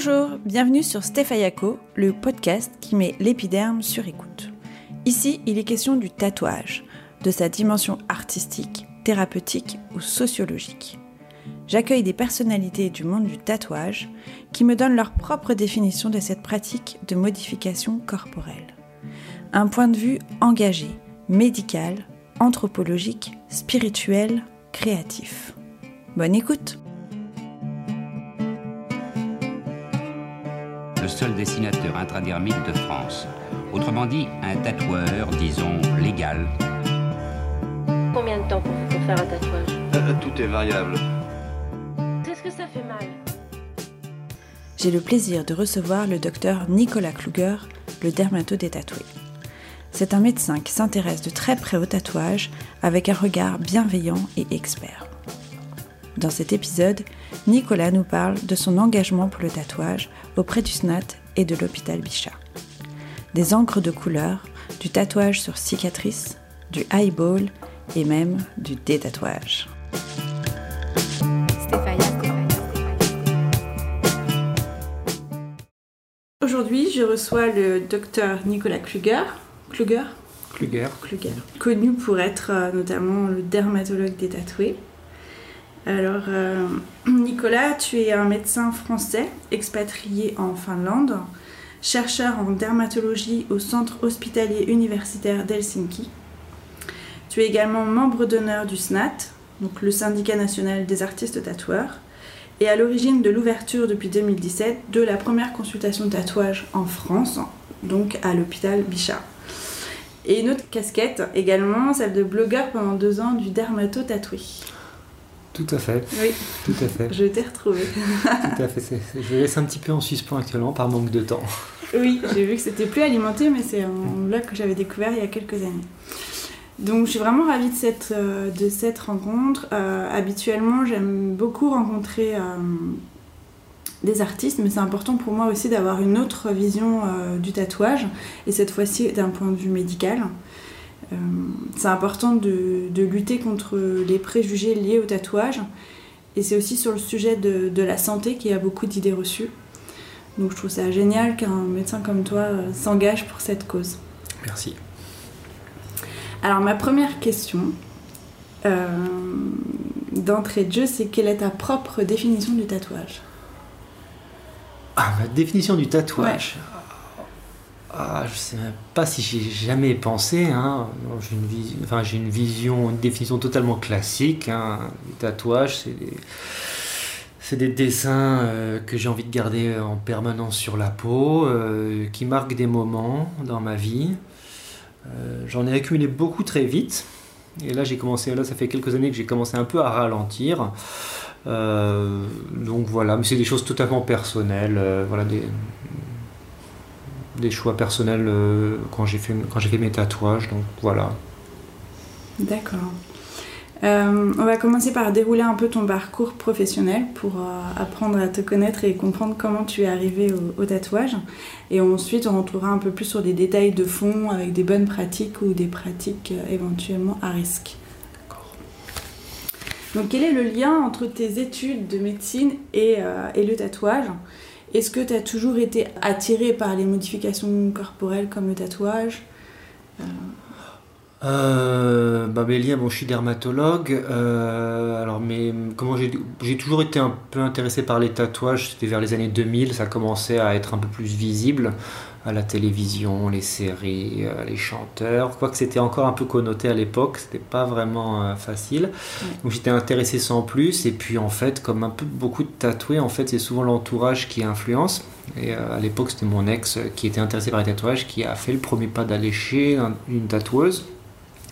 Bonjour, bienvenue sur Stéphayako, le podcast qui met l'épiderme sur écoute. Ici, il est question du tatouage, de sa dimension artistique, thérapeutique ou sociologique. J'accueille des personnalités du monde du tatouage qui me donnent leur propre définition de cette pratique de modification corporelle. Un point de vue engagé, médical, anthropologique, spirituel, créatif. Bonne écoute Le seul dessinateur intradermite de France. Autrement dit, un tatoueur, disons, légal. Combien de temps pour, pour faire un tatouage Euh, Tout est variable. Qu'est-ce que ça fait mal J'ai le plaisir de recevoir le docteur Nicolas Kluger, le dermatologue des tatoués. C'est un médecin qui s'intéresse de très près au tatouage avec un regard bienveillant et expert. Dans cet épisode, Nicolas nous parle de son engagement pour le tatouage auprès du SNAT et de l'hôpital Bichat. Des encres de couleur, du tatouage sur cicatrice, du highball et même du détatouage. Aujourd'hui, je reçois le docteur Nicolas Kluger. Kluger? Kluger. Kluger, connu pour être euh, notamment le dermatologue des tatoués. Alors, euh, Nicolas, tu es un médecin français expatrié en Finlande, chercheur en dermatologie au Centre hospitalier universitaire d'Helsinki. Tu es également membre d'honneur du SNAT, donc le syndicat national des artistes tatoueurs, et à l'origine de l'ouverture depuis 2017 de la première consultation tatouage en France, donc à l'hôpital Bichat. Et une autre casquette également, celle de blogueur pendant deux ans du dermato tatoué. Tout à fait. Oui, Tout à fait. je t'ai retrouvé. Tout à fait. Je laisse un petit peu en suspens actuellement par manque de temps. Oui, j'ai vu que c'était plus alimenté, mais c'est un blog que j'avais découvert il y a quelques années. Donc je suis vraiment ravie de cette, euh, de cette rencontre. Euh, habituellement, j'aime beaucoup rencontrer euh, des artistes, mais c'est important pour moi aussi d'avoir une autre vision euh, du tatouage, et cette fois-ci d'un point de vue médical. Euh, c'est important de, de lutter contre les préjugés liés au tatouage, et c'est aussi sur le sujet de, de la santé qu'il y a beaucoup d'idées reçues. Donc je trouve ça génial qu'un médecin comme toi euh, s'engage pour cette cause. Merci. Alors ma première question, euh, d'entrée de jeu, c'est quelle est ta propre définition du tatouage? Ah, ma définition du tatouage? Ah, je sais même pas si j'y ai jamais pensé. Hein. J'ai une, j'ai vision, une définition totalement classique. Hein. Les tatouages, c'est des, dessins euh, que j'ai envie de garder en permanence sur la peau, euh, qui marquent des moments dans ma vie. Euh, J'en ai accumulé beaucoup très vite. Et là, j'ai commencé, là, ça fait quelques années que j'ai commencé un peu à ralentir. Donc voilà, mais c'est des choses totalement personnelles, voilà des choix personnels euh, quand j'ai fait quand fait mes tatouages. Donc voilà. D'accord. Euh, on va commencer par dérouler un peu ton parcours professionnel pour euh, apprendre à te connaître et comprendre comment tu es arrivé au, tatouage. Et ensuite, on retrouvera un peu plus sur des détails de fond avec des bonnes pratiques ou des pratiques éventuellement à risque. Donc, quel est le lien entre tes études de médecine et, et le tatouage? Est-ce que tu as toujours été attiré par les modifications corporelles comme le tatouage? Euh, bon, je suis dermatologue. euh, alors, mais comment j'ai j'ai toujours été un peu intéressé par les tatouages. C'était vers les années 2000, ça commençait à être un peu plus visible à la télévision, les séries, euh, les chanteurs. Quoique c'était encore un peu connoté à l'époque, c'était pas vraiment euh, facile. Donc j'étais intéressé sans plus. Et puis en fait, comme un peu beaucoup de tatoués, en fait, c'est souvent l'entourage qui influence. Et euh, à l'époque, c'était mon ex qui était intéressé par les tatouages qui a fait le premier pas d'aller chez un- une tatoueuse.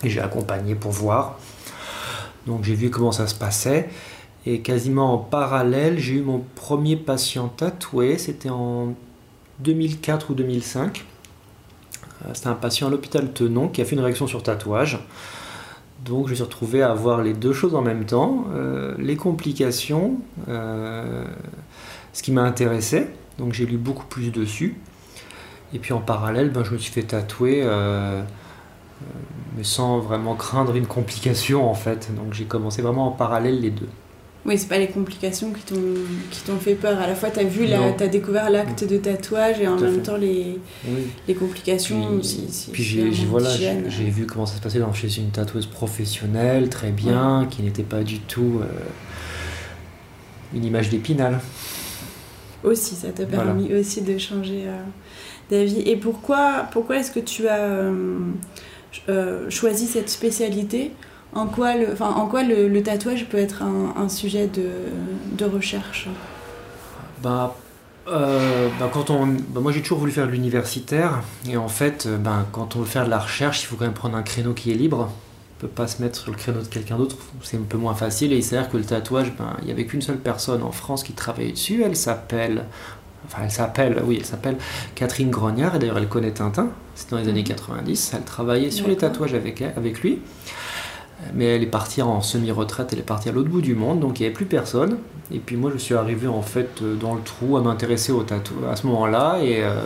Et j'ai accompagné pour voir. Donc j'ai vu comment ça se passait. Et quasiment en parallèle, j'ai eu mon premier patient tatoué. C'était en 2004 ou 2005. Euh, C'était un patient à l'hôpital Tenon qui a fait une réaction sur tatouage. Donc je me suis retrouvé à voir les deux choses en même temps. Euh, les complications, euh, ce qui m'a intéressé. Donc j'ai lu beaucoup plus dessus. Et puis en parallèle, ben, je me suis fait tatouer. mais sans vraiment craindre une complication en fait. Donc j'ai commencé vraiment en parallèle les deux. Oui, c'est pas les complications qui t'ont qui t'ont fait peur. À la fois, t'as vu, la, t'as découvert l'acte de tatouage et en même fait. temps les, Oui. les complications. Puis, si- si puis j'ai voilà, j'ai vu comment ça se passait dans, chez une tatoueuse professionnelle, très bien, qui n'était pas du tout euh, une image d'épinal. Aussi, ça t'a Voilà. permis aussi de changer euh, d'avis. Et pourquoi, pourquoi est-ce que tu as euh, choisi cette spécialité? En quoi, le, enfin, en quoi le, le tatouage peut être un, un sujet de, de recherche Bah, euh, bah, quand on, bah, moi j'ai toujours voulu faire de l'universitaire et en fait, euh, ben, quand on veut faire de la recherche, il faut quand même prendre un créneau qui est libre. On peut pas se mettre sur le créneau de quelqu'un d'autre, c'est un peu moins facile. Et il s'avère que le tatouage, ben, il n'y avait qu'une seule personne en France qui travaillait dessus. Elle s'appelle, enfin elle s'appelle, oui, elle s'appelle Catherine Grognard. Et d'ailleurs, elle connaît Tintin. C'est dans les années 90. Elle travaillait sur les tatouages avec, avec lui. Mais elle est partie en semi-retraite, elle est partie à l'autre bout du monde, donc il n'y avait plus personne. Et puis moi, je suis arrivé en fait euh, dans le trou à m'intéresser au tatouage à ce moment-là. Et euh,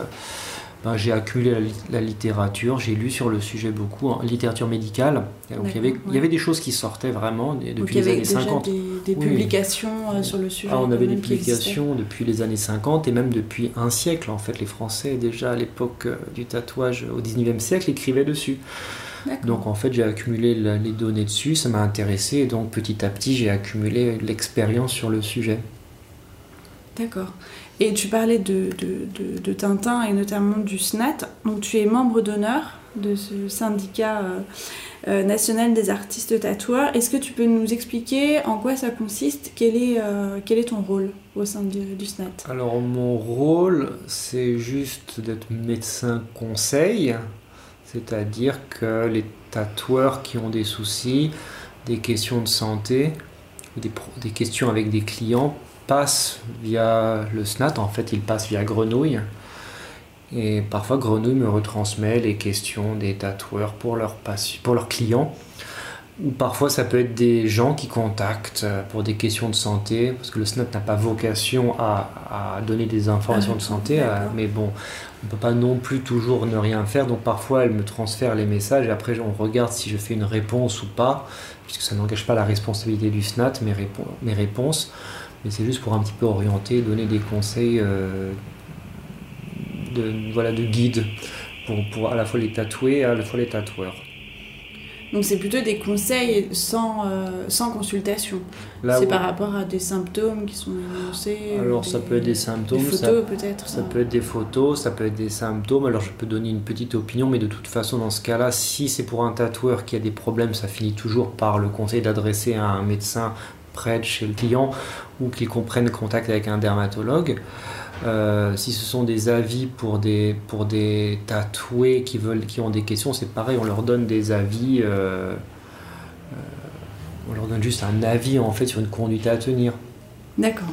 ben, j'ai accumulé la, li- la littérature, j'ai lu sur le sujet beaucoup, en littérature médicale. Donc il y, avait, D'accord, il y avait des choses qui sortaient vraiment Donc depuis il y les avait années déjà 50. des, des Oui. publications euh, sur le sujet. Ah, on avait des publications depuis les années 50 et même depuis un siècle en fait. Les Français déjà à l'époque euh, du tatouage au 19e siècle écrivaient dessus. Donc en fait j'ai accumulé la- les données dessus, ça m'a intéressé et donc petit à petit j'ai accumulé l'expérience sur le sujet. D'accord. Et tu parlais de, de, de- Tintin et notamment du SNAT. Donc tu es membre d'honneur de ce syndicat euh, euh, national des artistes tatoueurs. Est-ce que tu peux nous expliquer en quoi ça consiste? Quel est, euh, quel est ton rôle au sein du SNAT? Alors mon rôle c'est juste d'être médecin conseil, c'est-à-dire que les tatoueurs qui ont des soucis, des questions de santé, des questions avec des clients passent via le SNAT, en fait ils passent via Grenouille. Et parfois Grenouille me retransmet les questions des tatoueurs pour pour leurs clients. Ou parfois ça peut être des gens qui contactent euh, pour des questions de santé, parce que le SNAT n'a pas vocation à, à donner des informations Ah, de santé, à- d'accord. mais bon, on ne peut pas non plus toujours ne rien faire, donc parfois elle me transfère les messages et après on regarde si je fais une réponse ou pas, puisque ça n'engage pas la responsabilité du SNAT, mes, répo- mes réponses, mais c'est juste pour un petit peu orienter, donner des conseils euh, de, voilà, de guide pour, pour à la fois les tatoués et à la fois les tatoueurs. Donc c'est plutôt des conseils sans, euh, sans consultation. C'est par rapport à des symptômes qui sont énoncés. Alors ça peut être des symptômes, Des ça- photos peut-être. Ça peut être des photos, ça peut être des symptômes. Alors je peux donner une petite opinion, mais de toute façon, dans ce cas-là, si c'est pour un tatoueur qui a des problèmes, ça finit toujours par le conseil d'adresser à un médecin près de chez le client ou qu'il comprenne contact avec un dermatologue. Euh, si ce sont des avis pour des, pour des tatoués qui, veulent, qui ont des questions, c'est pareil, on leur donne des avis. euh, euh, on leur donne juste un avis en fait sur une conduite à tenir. D'accord.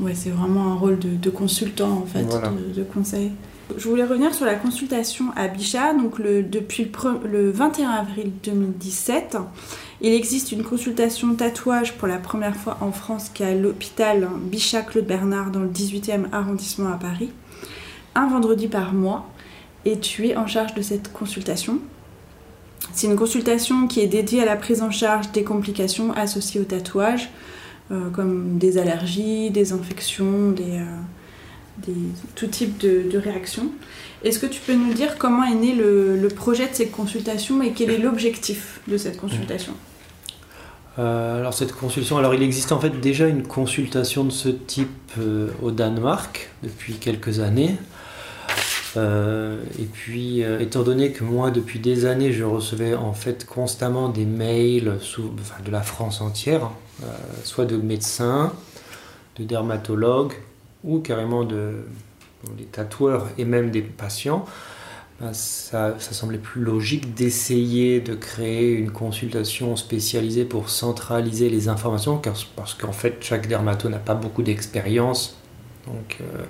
Ouais, c'est vraiment un rôle de, de consultant en fait, Voilà. de, de conseil. Je voulais revenir sur la consultation à Bichat. Donc depuis le, pre- le 21 avril 2017, il existe une consultation tatouage pour la première fois en France qui est à l'hôpital Bichat Claude Bernard dans le 18e arrondissement à Paris, un vendredi par mois. Et tu es en charge de cette consultation. C'est une consultation qui est dédiée à la prise en charge des complications associées au tatouage, euh, comme des allergies, des infections, des, euh, tout type de, réactions. Est-ce que tu peux nous dire comment est né le, projet de cette consultation et quel est l'objectif de cette consultation? Euh, alors cette consultation, alors il existe en fait déjà une consultation de ce type euh, au Danemark depuis quelques années. Euh, et puis, étant donné que moi, depuis des années, je recevais en fait constamment des mails de la France entière, euh, soit de médecins, de dermatologues, ou carrément des tatoueurs et même des patients, ben, ça, semblait plus logique d'essayer de créer une consultation spécialisée pour centraliser les informations, parce qu'en fait, chaque dermato n'a pas beaucoup d'expérience. Donc, euh,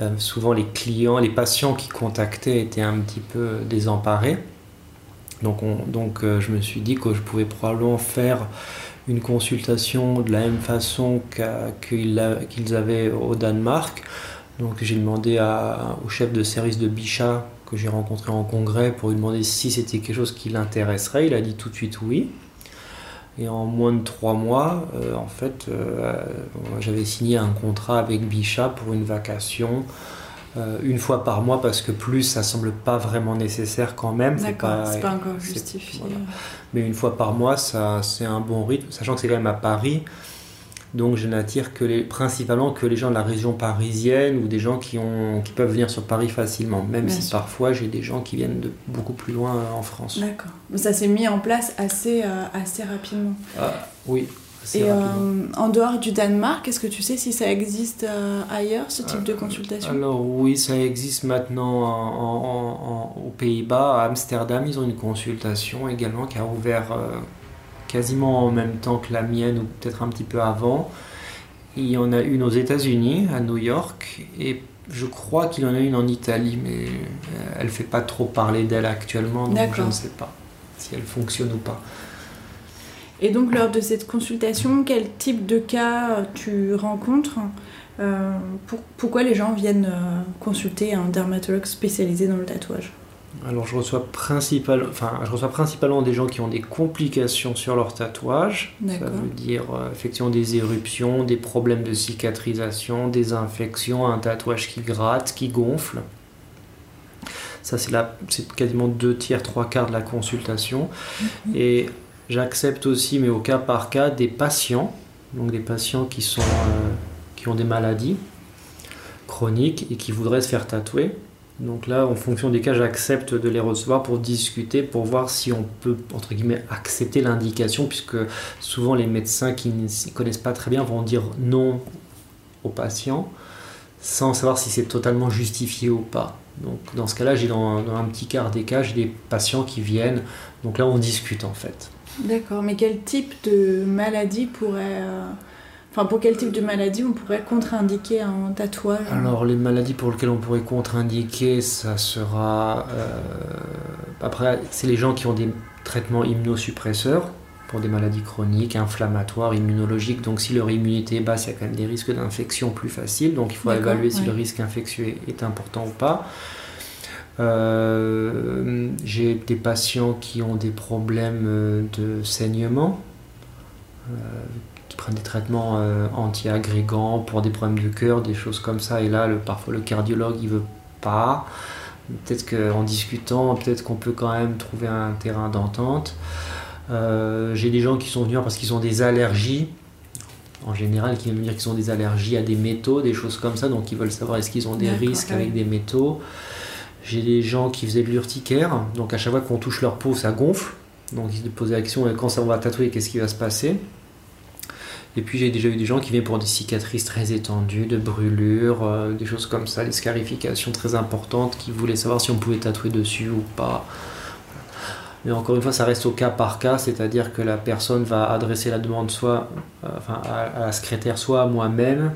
euh, souvent, les clients, les patients qui contactaient étaient un petit peu désemparés. Donc, on- donc euh, je me suis dit que je pouvais probablement faire une consultation de la même façon qu'ils avaient au Danemark. Donc j'ai demandé au chef de service de Bichat que j'ai rencontré en congrès pour lui demander si c'était quelque chose qui l'intéresserait. Il a dit tout de suite oui. Et en moins de trois mois, euh, en fait, euh, j'avais signé un contrat avec Bichat pour une vacation euh, une fois par mois parce que plus ça semble pas vraiment nécessaire quand même. D'accord, c'est pas encore justifié. Mais une fois par mois, ça c'est un bon rythme, sachant que c'est quand même à Paris. Donc je n'attire que les, principalement que les gens de la région parisienne ou des gens qui, ont, qui peuvent venir sur Paris facilement, même si parfois j'ai des gens qui viennent de beaucoup plus loin euh, en France. D'accord. Ça s'est mis en place assez, euh, assez rapidement. Ah, oui. Et euh, en dehors du Danemark, est-ce que tu sais si ça existe ailleurs, ce type de consultation? Alors oui, ça existe maintenant en, aux Pays-Bas, à Amsterdam, ils ont une consultation également qui a ouvert quasiment en même temps que la mienne ou peut-être un petit peu avant. Il y en a une aux États-Unis, à New York, et je crois qu'il y en a une en Italie, mais euh, elle ne fait pas trop parler d'elle actuellement, donc je ne sais pas si elle fonctionne ou pas. Et donc lors de cette consultation, quel type de cas tu rencontres euh, Pourquoi les gens viennent euh, consulter un dermatologue spécialisé dans le tatouage? Alors je reçois, principal, enfin, je reçois principalement des gens qui ont des complications sur leur tatouage. Ça veut dire euh, effectivement des éruptions, des problèmes de cicatrisation, des infections, un tatouage qui gratte, qui gonfle. Ça c'est quasiment deux tiers, trois quarts de la consultation. Mhm. Et j'accepte aussi, mais au cas par cas, des patients, donc des patients qui, sont, euh, qui ont des maladies chroniques et qui voudraient se faire tatouer. Donc là, en fonction des cas, j'accepte de les recevoir pour discuter, pour voir si on peut, entre guillemets, accepter l'indication, puisque souvent les médecins qui ne connaissent pas très bien vont dire non au patient, sans savoir si c'est totalement justifié ou pas. Donc dans ce cas-là, j'ai dans, un petit quart des cas, j'ai des patients qui viennent, donc là on discute en fait. D'accord, mais quel type de maladie pourrait... Euh, Enfin, pour quel type de maladie on pourrait contre-indiquer un tatouage? Alors, les maladies pour lesquelles on pourrait contre-indiquer, ça sera. Euh, après, c'est les gens qui ont des traitements immunosuppresseurs pour des maladies chroniques, inflammatoires, immunologiques. Donc, si leur immunité est basse, il y a quand même des risques d'infection plus faciles. Donc, il faut évaluer si le risque infectieux est important ou pas. Euh, j'ai des patients qui ont des problèmes de saignement. Euh, prennent des traitements euh, anti-agrégants pour des problèmes de cœur, des choses comme ça. Et là, le, parfois, le cardiologue, il veut pas. Peut-être qu'en discutant, peut-être qu'on peut quand même trouver un terrain d'entente. Euh, j'ai des gens qui sont venus parce qu'ils ont des allergies, en général, qui viennent me dire qu'ils ont des allergies à des métaux, des choses comme ça, donc ils veulent savoir est-ce qu'ils ont des risques avec des métaux. J'ai des gens qui faisaient de l'urticaire, donc à chaque fois qu'on touche leur peau, ça gonfle. Donc ils se posaient la question quand ça va tatouer, qu'est-ce qui va se passer? Et puis j'ai déjà eu des gens qui viennent pour des cicatrices très étendues, de brûlures, euh, des choses comme ça, des scarifications très importantes, qui voulaient savoir si on pouvait tatouer dessus ou pas. Mais encore une fois, ça reste au cas par cas, c'est-à-dire que la personne va adresser la demande soit euh, à, la secrétaire, soit à moi-même,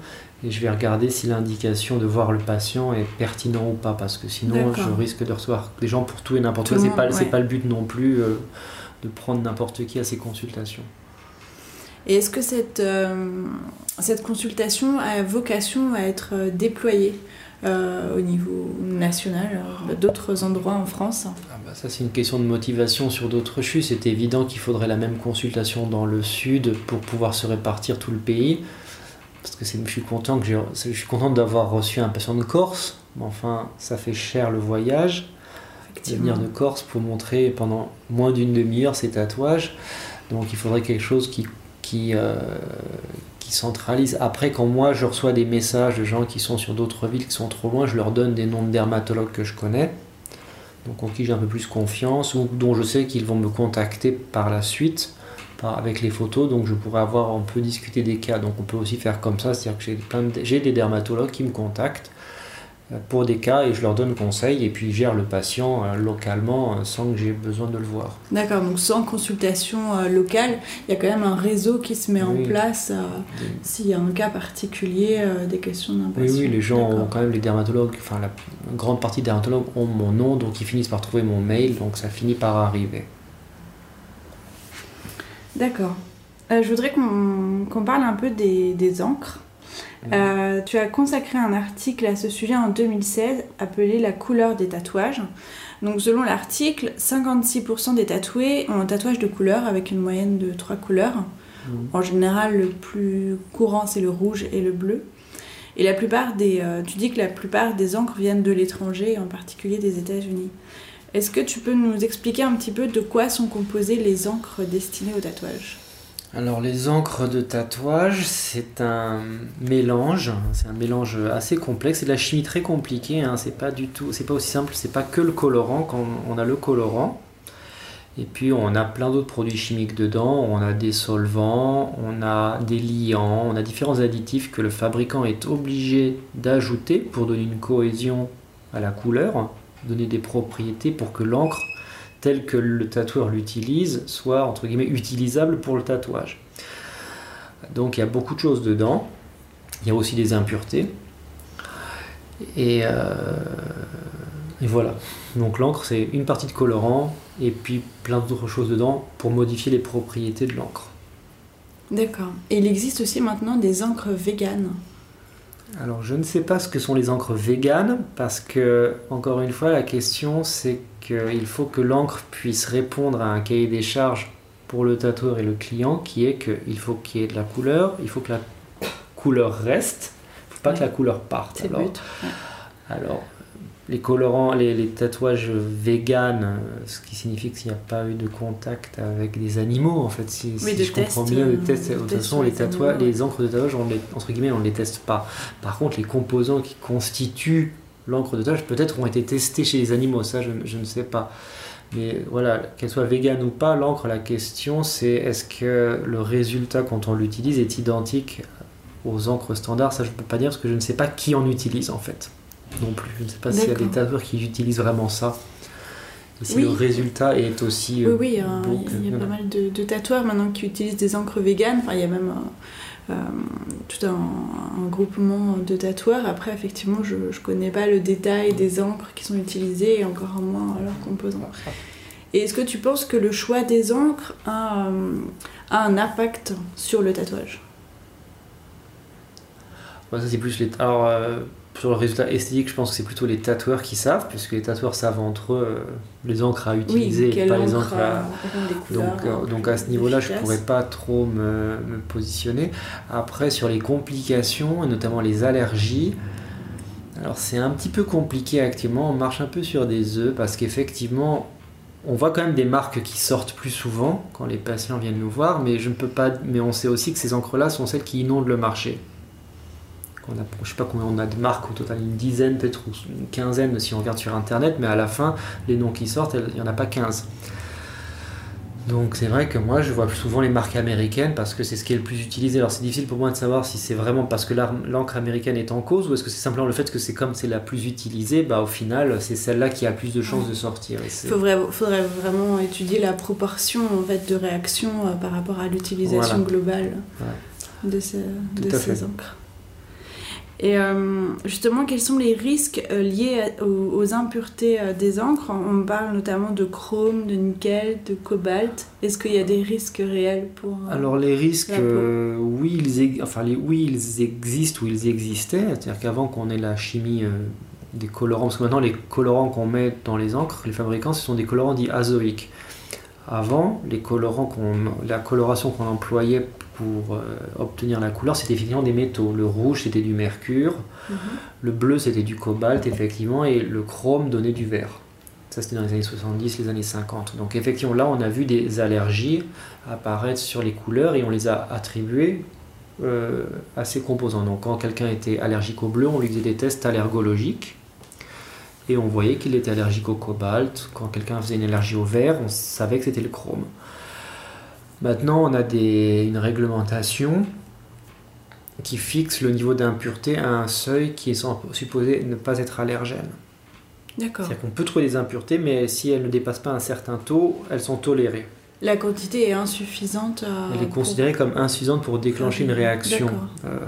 et je vais regarder si l'indication de voir le patient est pertinent ou pas, parce que sinon je risque de recevoir des gens pour tout et n'importe quoi. C'est pas, pas le but non plus euh, de prendre n'importe qui à ces consultations. Et est-ce que cette, euh, cette consultation a vocation à être euh, déployée euh, au niveau national, d'autres endroits en France? Ah bah Ça, c'est une question de motivation sur d'autres chutes. C'est évident qu'il faudrait la même consultation dans le sud pour pouvoir se répartir tout le pays. Parce que je suis content que je suis content d'avoir reçu un patient de Corse. Mais enfin, ça fait cher le voyage. De venir de Corse pour montrer pendant moins d'une demi-heure ses tatouages. Donc il faudrait quelque chose qui qui, euh, qui centralise. Après, quand moi je reçois des messages de gens qui sont sur d'autres villes, qui sont trop loin, je leur donne des noms de dermatologues que je connais, donc en qui j'ai un peu plus confiance, ou dont je sais qu'ils vont me contacter par la suite avec les photos, donc je pourrais avoir, on peut discuter des cas, donc on peut aussi faire comme ça, c'est-à-dire que j'ai des dermatologues qui me contactent pour des cas et je leur donne conseil et puis gère le patient euh, localement euh, sans que j'ai besoin de le voir. D'accord, donc sans consultation euh, locale, il y a quand même un réseau qui se met en place s'il y a un cas particulier, des questions d'un patient. Oui, oui, les gens ont quand même, les dermatologues, enfin la grande partie des dermatologues ont mon nom, donc ils finissent par trouver mon mail, donc ça finit par arriver. D'accord. je voudrais qu'on parle un peu des, des encres. Euh, tu as consacré un article à ce sujet en 2016 appelé La couleur des tatouages. Donc selon l'article, 56% des tatoués ont un tatouage de couleur avec une moyenne de 3 couleurs. Mhm. En général, le plus courant c'est le rouge et le bleu. Et la plupart des, euh, tu dis que la plupart des encres viennent de l'étranger, en particulier des États-Unis. Est-ce que tu peux nous expliquer un petit peu de quoi sont composées les encres destinées au tatouage? Alors les encres de tatouage, c'est un mélange, c'est un mélange assez complexe, c'est de la chimie très compliquée, hein, c'est pas du tout, c'est pas aussi simple, c'est pas que le colorant, quand on a le colorant, et puis on a plein d'autres produits chimiques dedans, on a des solvants, on a des liants, on a différents additifs que le fabricant est obligé d'ajouter pour donner une cohésion à la couleur, donner des propriétés pour que l'encre telle que le tatoueur l'utilise soit entre guillemets utilisable pour le tatouage. Donc il y a beaucoup de choses dedans. Il y a aussi des impuretés. Et, euh, et voilà. Donc l'encre c'est une partie de colorant et puis plein d'autres choses dedans pour modifier les propriétés de l'encre. D'accord. Et il existe aussi maintenant des encres véganes. Alors je ne sais pas ce que sont les encres véganes parce que encore une fois la question c'est qu'il faut que l'encre puisse répondre à un cahier des charges pour le tatoueur et le client qui est qu'il faut qu'il y ait de la couleur, il faut que la couleur reste, il ne faut pas que la couleur parte. Alors. Ouais. alors, les colorants, les, les tatouages véganes, euh, ce qui signifie que s'il n'y a pas eu de contact avec des animaux, en fait, si, je comprends bien, euh, de toute façon, les, tatouages, les encres de tatouage, on les, entre guillemets, on ne les teste pas. Par contre, les composants qui constituent l'encre de tatouage, peut-être ont été testés chez les animaux, ça je, je ne sais pas. Mais voilà, qu'elle soit végane ou pas, l'encre, la question c'est est-ce que le résultat quand on l'utilise est identique aux encres standards? Ça je ne peux pas dire parce que je ne sais pas qui en utilise en fait. Non plus, je ne sais pas s'il y a des tatoueurs qui utilisent vraiment ça. Et si Oui. le résultat est aussi. Oui, euh, oui, euh, bon il y a que- pas mal de, de tatoueurs maintenant qui utilisent des encres véganes. Enfin, il y a même euh, euh, tout un, un groupement de tatoueurs. Après, effectivement, je ne connais pas le détail des encres qui sont utilisées et encore moins leurs composants. Et est-ce que tu penses que le choix des encres a, a un impact sur le tatouage? Ça c'est plus les. Alors, sur le résultat esthétique, je pense que c'est plutôt les tatoueurs qui savent, puisque les tatoueurs savent entre eux les encres à utiliser, et pas les encre encres à. couleurs, Donc, euh, donc à ce niveau-là, je efficaces pourrais pas trop me, me positionner. Après, sur les complications, et notamment les allergies, alors c'est un petit peu compliqué actuellement. On marche un peu sur des œufs parce qu'effectivement, on voit quand même des marques qui sortent plus souvent quand les patients viennent nous voir, mais je ne peux pas. Mais on sait aussi que ces encres-là sont celles qui inondent le marché. On a, je sais pas combien on a de marques au total, une dizaine peut-être ou une quinzaine si on regarde sur internet, mais à la fin, les noms qui sortent, il n'y en a pas 15. Donc c'est vrai que moi je vois plus souvent les marques américaines parce que c'est ce qui est le plus utilisé. Alors c'est difficile pour moi de savoir si c'est vraiment parce que l'encre américaine est en cause ou est-ce que c'est simplement le fait que c'est comme c'est la plus utilisée, bah au final c'est celle-là qui a plus de chances de sortir. Il faudrait, faudrait vraiment étudier la proportion en fait, de réaction euh, par rapport à l'utilisation Voilà. globale Ouais. de, ces, de encres. Et euh, justement, quels sont les risques euh, liés à- aux, aux impuretés euh, des encres? On parle notamment de chrome, de nickel, de cobalt. Est-ce qu'il y a des risques réels pour... Alors les risques, oui, ils enfin, les- oui, ils existent ou ils existaient. C'est-à-dire qu'avant qu'on ait la chimie des colorants, parce que maintenant les colorants qu'on met dans les encres, les fabricants, ce sont des colorants dits azoïques. Avant, les colorants la coloration qu'on employait pour euh, obtenir la couleur, c'était effectivement des métaux. Le rouge, c'était du mercure. Mhm. Le bleu, c'était du cobalt, effectivement, et le chrome donnait du vert. Ça, c'était dans les années 70, les années 50. Donc, effectivement, là, on a vu des allergies apparaître sur les couleurs et on les a attribuées euh, à ces composants. Donc, quand quelqu'un était allergique au bleu, on lui faisait des tests allergologiques et on voyait qu'il était allergique au cobalt. Quand quelqu'un faisait une allergie au vert, on savait que c'était le chrome. Maintenant, on a des, une réglementation qui fixe le niveau d'impureté à un seuil qui est supposé ne pas être allergène. D'accord. C'est-à-dire qu'on peut trouver des impuretés, mais si elles ne dépassent pas un certain taux, elles sont tolérées. La quantité est insuffisante à... Elle est pour- considérée comme insuffisante pour déclencher une réaction. Euh,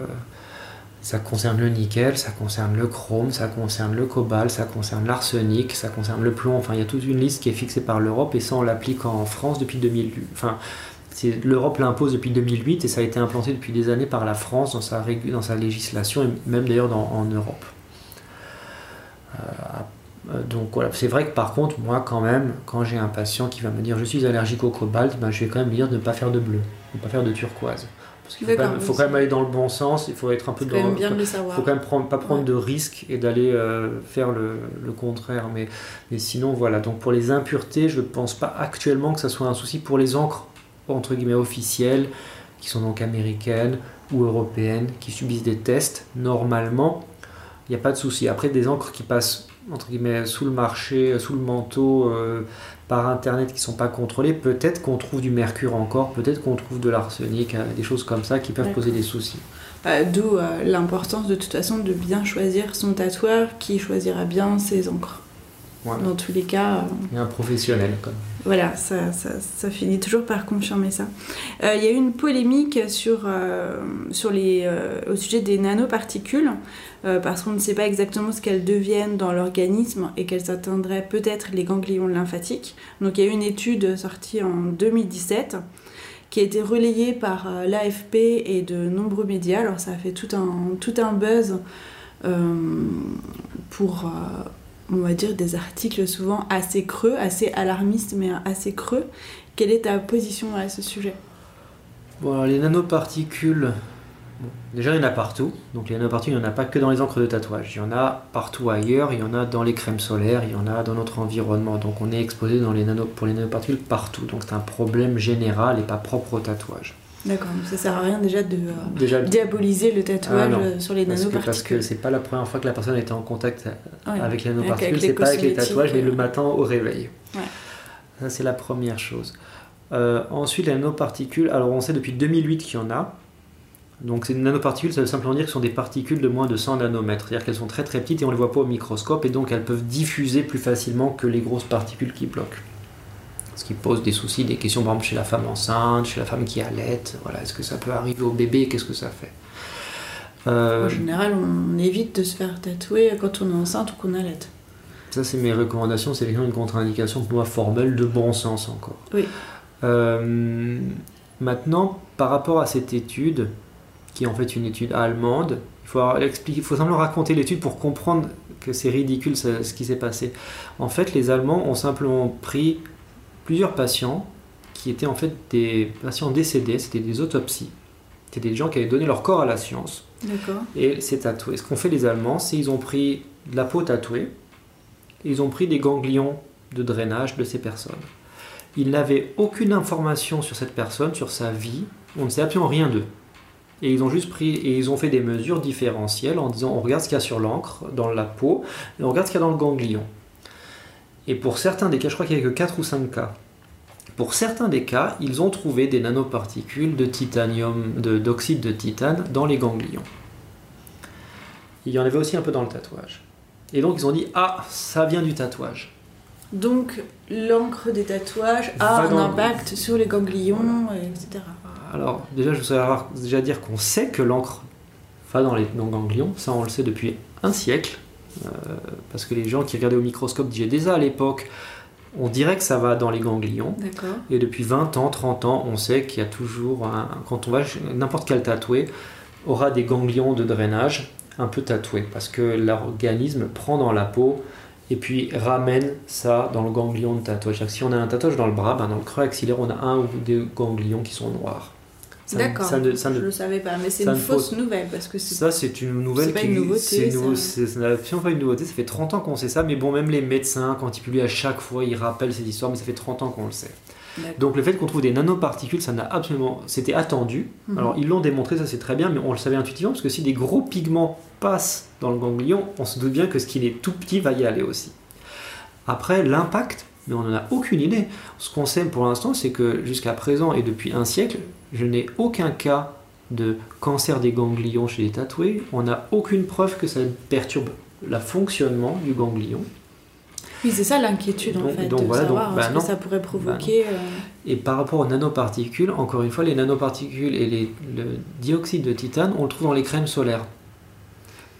ça concerne le nickel, ça concerne le chrome, ça concerne le cobalt, ça concerne l'arsenic, ça concerne le plomb. Enfin, il y a toute une liste qui est fixée par l'Europe et ça, on l'applique en France depuis 2008. Enfin, l'Europe l'impose depuis 2008 et ça a été implanté depuis des années par la France dans sa, dans sa législation et même d'ailleurs en Europe. Euh, euh, donc voilà, c'est vrai que par contre, moi quand même, quand j'ai un patient qui va me dire je suis allergique au cobalt, ben, je vais quand même lui dire de ne pas faire de bleu, de ne pas faire de turquoise. Parce qu'il faut, quand même, faut oui, quand même c'est- aller dans le bon sens, il faut être un peu dans quand même bien de le savoir. faut quand même prendre, pas prendre Ouais. de risques et d'aller euh, faire le, le contraire. Mais, mais sinon, voilà. Donc pour les impuretés, je ne pense pas actuellement que ça soit un souci pour les encres, entre guillemets, officielles, qui sont donc américaines ou européennes, qui subissent des tests. Normalement, il n'y a pas de souci. Après, des encres qui passent, entre guillemets, sous le marché, sous le manteau, euh, par Internet, qui ne sont pas contrôlées, peut-être qu'on trouve du mercure encore, peut-être qu'on trouve de l'arsenic, hein, des choses comme ça qui peuvent poser des soucis. Euh, D'où euh, l'importance de toute façon de bien choisir son tatoueur qui choisira bien ses encres. Dans tous les cas, euh, a un professionnel, comme voilà, ça, ça, ça finit toujours par confirmer ça. Euh, Il y a eu une polémique sur, euh, sur les, au sujet des nanoparticules, parce qu'on ne sait pas exactement ce qu'elles deviennent dans l'organisme et qu'elles atteindraient peut-être les ganglions lymphatiques. Donc il y a eu une étude sortie en 2017 qui a été relayée par l'AFP et de nombreux médias. Alors ça a fait tout un, tout un buzz euh, pour, euh, on va dire, des articles souvent assez creux, assez alarmistes, mais assez creux. Quelle est ta position à ce sujet? Bon, les nanoparticules, bon, déjà il y en a partout. Donc les nanoparticules, il n'y en a pas que dans les encres de tatouage. Il y en a partout ailleurs, il y en a dans les crèmes solaires, il y en a dans notre environnement. Donc on est exposé pour les nanoparticules partout. Donc c'est un problème général et pas propre au tatouage. D'accord, ça sert à rien déjà de euh, Déjà, diaboliser le tatouage Ah euh, sur les que parce que nanoparticules. c'est pas la première fois que la personne était en contact Ouais. avec les nanoparticules, les c'est pas avec les tatouages, mais euh. le matin au réveil. Ouais. Ça, c'est la première chose. Euh, ensuite, les nanoparticules, alors on sait depuis 2008 qu'il y en a. Donc, ces nanoparticules, ça veut simplement dire que ce sont des particules de moins de 100 nanomètres. C'est-à-dire qu'elles sont très très petites et on ne les voit pas au microscope et donc elles peuvent diffuser plus facilement que les grosses particules qui bloquent. Ce qui pose des soucis, des questions, par exemple, chez la femme enceinte, chez la femme qui allait. Voilà, est-ce que ça peut arriver au bébé? Qu'est-ce que ça fait? Euh, En général, on évite de se faire tatouer quand on est enceinte ou qu'on allait. Ça, c'est mes recommandations. C'est vraiment une contre-indication pour moi formelle, de bon sens encore. Oui. Euh, maintenant, par rapport à cette étude, qui est en fait une étude allemande, il faut, expliquer, il faut simplement raconter l'étude pour comprendre que c'est ridicule ce, ce qui s'est passé. En fait, les Allemands ont simplement pris plusieurs patients qui étaient en fait des patients décédés, c'était des autopsies. C'était des gens qui avaient donné leur corps à la science et c'est tatoué. Ce qu'ont fait les Allemands, c'est ils ont pris de la peau tatouée, et ils ont pris des ganglions de drainage de ces personnes. Ils n'avaient aucune information sur cette personne, sur sa vie, on ne sait absolument rien d'eux. Et ils ont juste pris et ils ont fait des mesures différentielles en disant on regarde ce qu'il y a sur l'encre, dans la peau, et on regarde ce qu'il y a dans le ganglion. Et pour certains des cas, je crois qu'il n'y a que 4 ou 5 cas, pour certains des cas, ils ont trouvé des nanoparticules de titanium, de- d'oxyde de titane dans les ganglions. Il y en avait aussi un peu dans le tatouage. Et donc ils ont dit ah ça vient du tatouage. Donc, l'encre des tatouages a Va un impact sur les ganglions, et etc. Alors déjà je voudrais déjà dire qu'on sait que l'encre va dans les dans le ganglion, ça on le sait depuis un siècle, parce que les gens qui regardaient au microscope disaient déjà à l'époque, on dirait que ça va dans les ganglions. Et depuis 20 ans, 30 ans, on sait qu'il y a toujours, un- quand on va, n'importe quel tatoué aura des ganglions de drainage un peu tatoués, parce que l'organisme prend dans la peau et puis ramène ça dans le ganglion de tatouage. Si on a un tatouage dans le bras, ben dans le creux axillaire, on a un ou deux ganglions qui sont noirs. D'accord. ça ne- ça ne- Je le savais pas, mais c'est une ne fausse nouvelle parce que ça, c'est une nouvelle C'est pas qui une nouveauté, c'est absolument pas une nouveauté. Ça fait 30 ans qu'on sait ça, mais bon, même les médecins, quand ils publient à chaque fois, ils rappellent ces histoires, mais ça fait 30 ans qu'on le sait. Donc le fait qu'on trouve des nanoparticules, ça n'a absolument, c'était attendu. Mhm. Alors ils l'ont démontré, ça c'est très bien, mais on le savait intuitivement parce que si des gros pigments passent dans le ganglion, on se doute bien que ce qui est tout petit va y aller aussi. Après l'impact, mais on n'en a aucune idée. Ce qu'on sait pour l'instant, c'est que jusqu'à présent et depuis un siècle, je n'ai aucun cas de cancer des ganglions chez les tatoués. On n'a aucune preuve que ça perturbe le fonctionnement du ganglion. Oui, c'est ça l'inquiétude en fait, donc de voilà, savoir donc, bah ce non. que ça pourrait provoquer. euh, Et par rapport aux nanoparticules, encore une fois, les nanoparticules et les- le dioxyde de titane, on le trouve dans les crèmes solaires.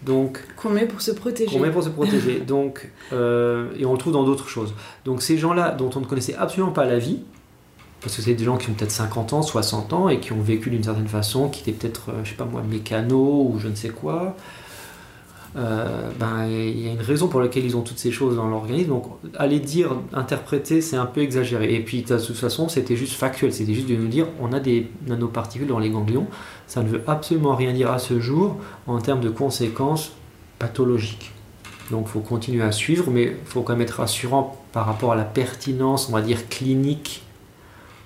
Donc, qu'on met pour se protéger. qu'on met pour se protéger. Donc, euh, et on le trouve dans d'autres choses. Donc, ces gens-là, dont on ne connaissait absolument pas la vie, parce que c'est des gens qui ont peut-être 50 ans, 60 ans et qui ont vécu d'une certaine façon, qui étaient peut-être, euh, je sais pas moi, mécano ou je ne sais quoi. Euh, ben, il y a une raison pour laquelle ils ont toutes ces choses dans l'organisme. Donc, aller dire, interpréter, c'est un peu exagéré. Et puis, de toute façon, c'était juste factuel. C'était juste de nous dire on a des nanoparticules dans les ganglions. Ça ne veut absolument rien dire à ce jour en termes de conséquences pathologiques. Donc, il faut continuer à suivre, mais il faut quand même être rassurant par rapport à la pertinence, on va dire, clinique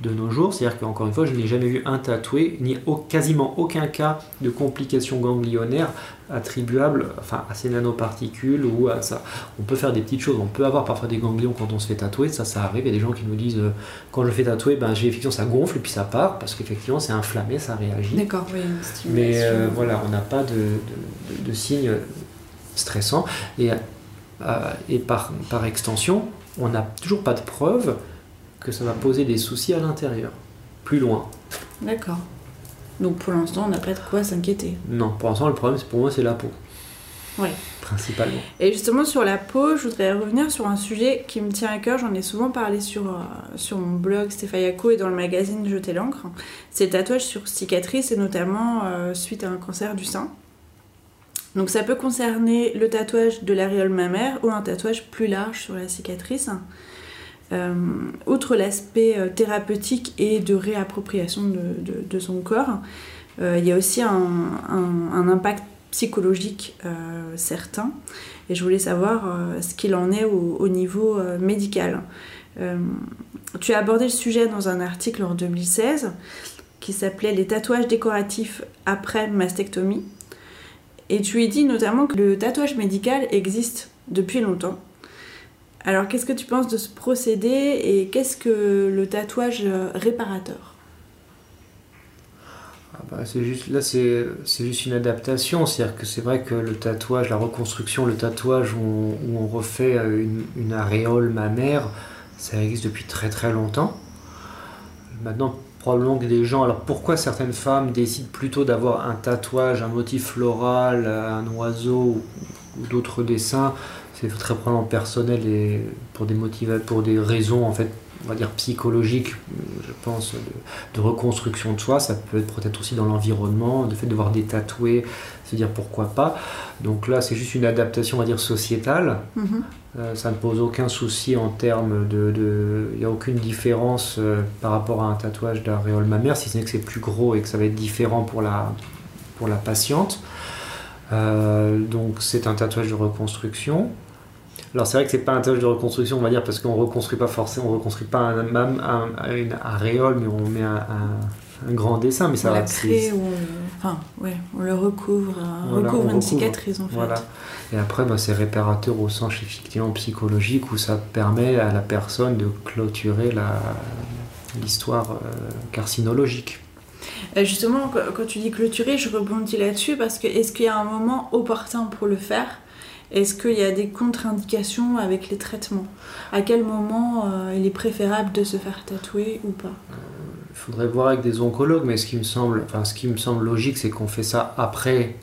de nos jours. C'est-à-dire qu'encore une fois, je n'ai jamais vu un tatoué, ni quasiment aucun cas de complications ganglionnaires attribuables enfin, à ces nanoparticules ou à ça. On peut faire des petites choses, on peut avoir parfois des ganglions quand on se fait tatouer, ça, ça arrive. Il y a des gens qui nous disent, euh, quand je fais tatouer, ben, j'ai effectivement ça gonfle et puis ça part, parce qu'effectivement c'est inflammé, ça réagit. D'accord, oui. Mais euh, voilà, on n'a pas de, de, signes stressants. Et, euh, et par, par extension, on n'a toujours pas de preuve que ça va poser des soucis à l'intérieur, plus loin. D'accord. Donc pour l'instant, on n'a pas de quoi s'inquiéter. Non, pour l'instant, le problème, pour moi, c'est la peau. Oui. Principalement. Et justement, sur la peau, je voudrais revenir sur un sujet qui me tient à cœur. J'en ai souvent parlé sur, euh, sur mon blog Stéphayako et dans le magazine Jeter l'encre. C'est le tatouage sur cicatrice et notamment euh, suite à un cancer du sein. Donc ça peut concerner le tatouage de l'aréole mammaire ou un tatouage plus large sur la cicatrice. Euh, outre l'aspect euh, thérapeutique et de réappropriation de, son corps, euh, il y a aussi un, impact psychologique certain. Et je voulais savoir ce qu'il en est au, niveau médical. tu as abordé le sujet dans un article en 2016 qui s'appelait Les tatouages décoratifs après mastectomie. Et tu y dis notamment que le tatouage médical existe depuis longtemps alors, qu'est-ce que tu penses de ce procédé et qu'est-ce que le tatouage euh, réparateur? Ah bah, c'est juste, Là, c'est juste une adaptation. C'est-à-dire que c'est vrai que le tatouage, la reconstruction, le tatouage où on, refait euh, une, aréole mammaire, ça existe depuis très très longtemps. Maintenant, probablement que des gens. Alors pourquoi certaines femmes décident plutôt d'avoir un tatouage, un motif floral, un oiseau ou d'autres dessins c'est très probablement personnel et pour des pour des raisons en fait, on va dire psychologiques, je pense, de, reconstruction de soi. Ça peut être peut-être aussi dans l'environnement, le fait de voir des tatoués, se dire pourquoi pas. Donc là, c'est juste une adaptation, on va dire, sociétale. Mm-hmm. Euh, ça ne pose aucun souci en termes de. Il n'y a aucune différence euh, par rapport à un tatouage d'aréole mammaire, si ce n'est que c'est plus gros et que ça va être différent pour la, pour la patiente. Euh, donc c'est un tatouage de reconstruction. Alors c'est vrai que c'est pas un tatouage de reconstruction, on va dire, parce qu'on reconstruit pas forcément, on reconstruit pas un, un, une aréole, mais on met un, grand dessin, mais ça on va. Crée, on, enfin, ouais, on le recouvre, on recouvre une cicatrice en fait. Voilà. Et après, bah, c'est réparateur au sens effectivement psychologique où ça permet à la personne de clôturer l'histoire euh, carcinologique. Euh, justement, quand tu dis clôturer, je rebondis là-dessus parce que est-ce qu'il y a un moment opportun pour le faire? Est-ce qu'il y a des contre-indications avec les traitements? À quel moment euh, il est préférable de se faire tatouer ou pas? Il faudrait voir avec des oncologues, mais ce qui me semble, enfin, ce qui me semble logique, c'est qu'on fait ça après,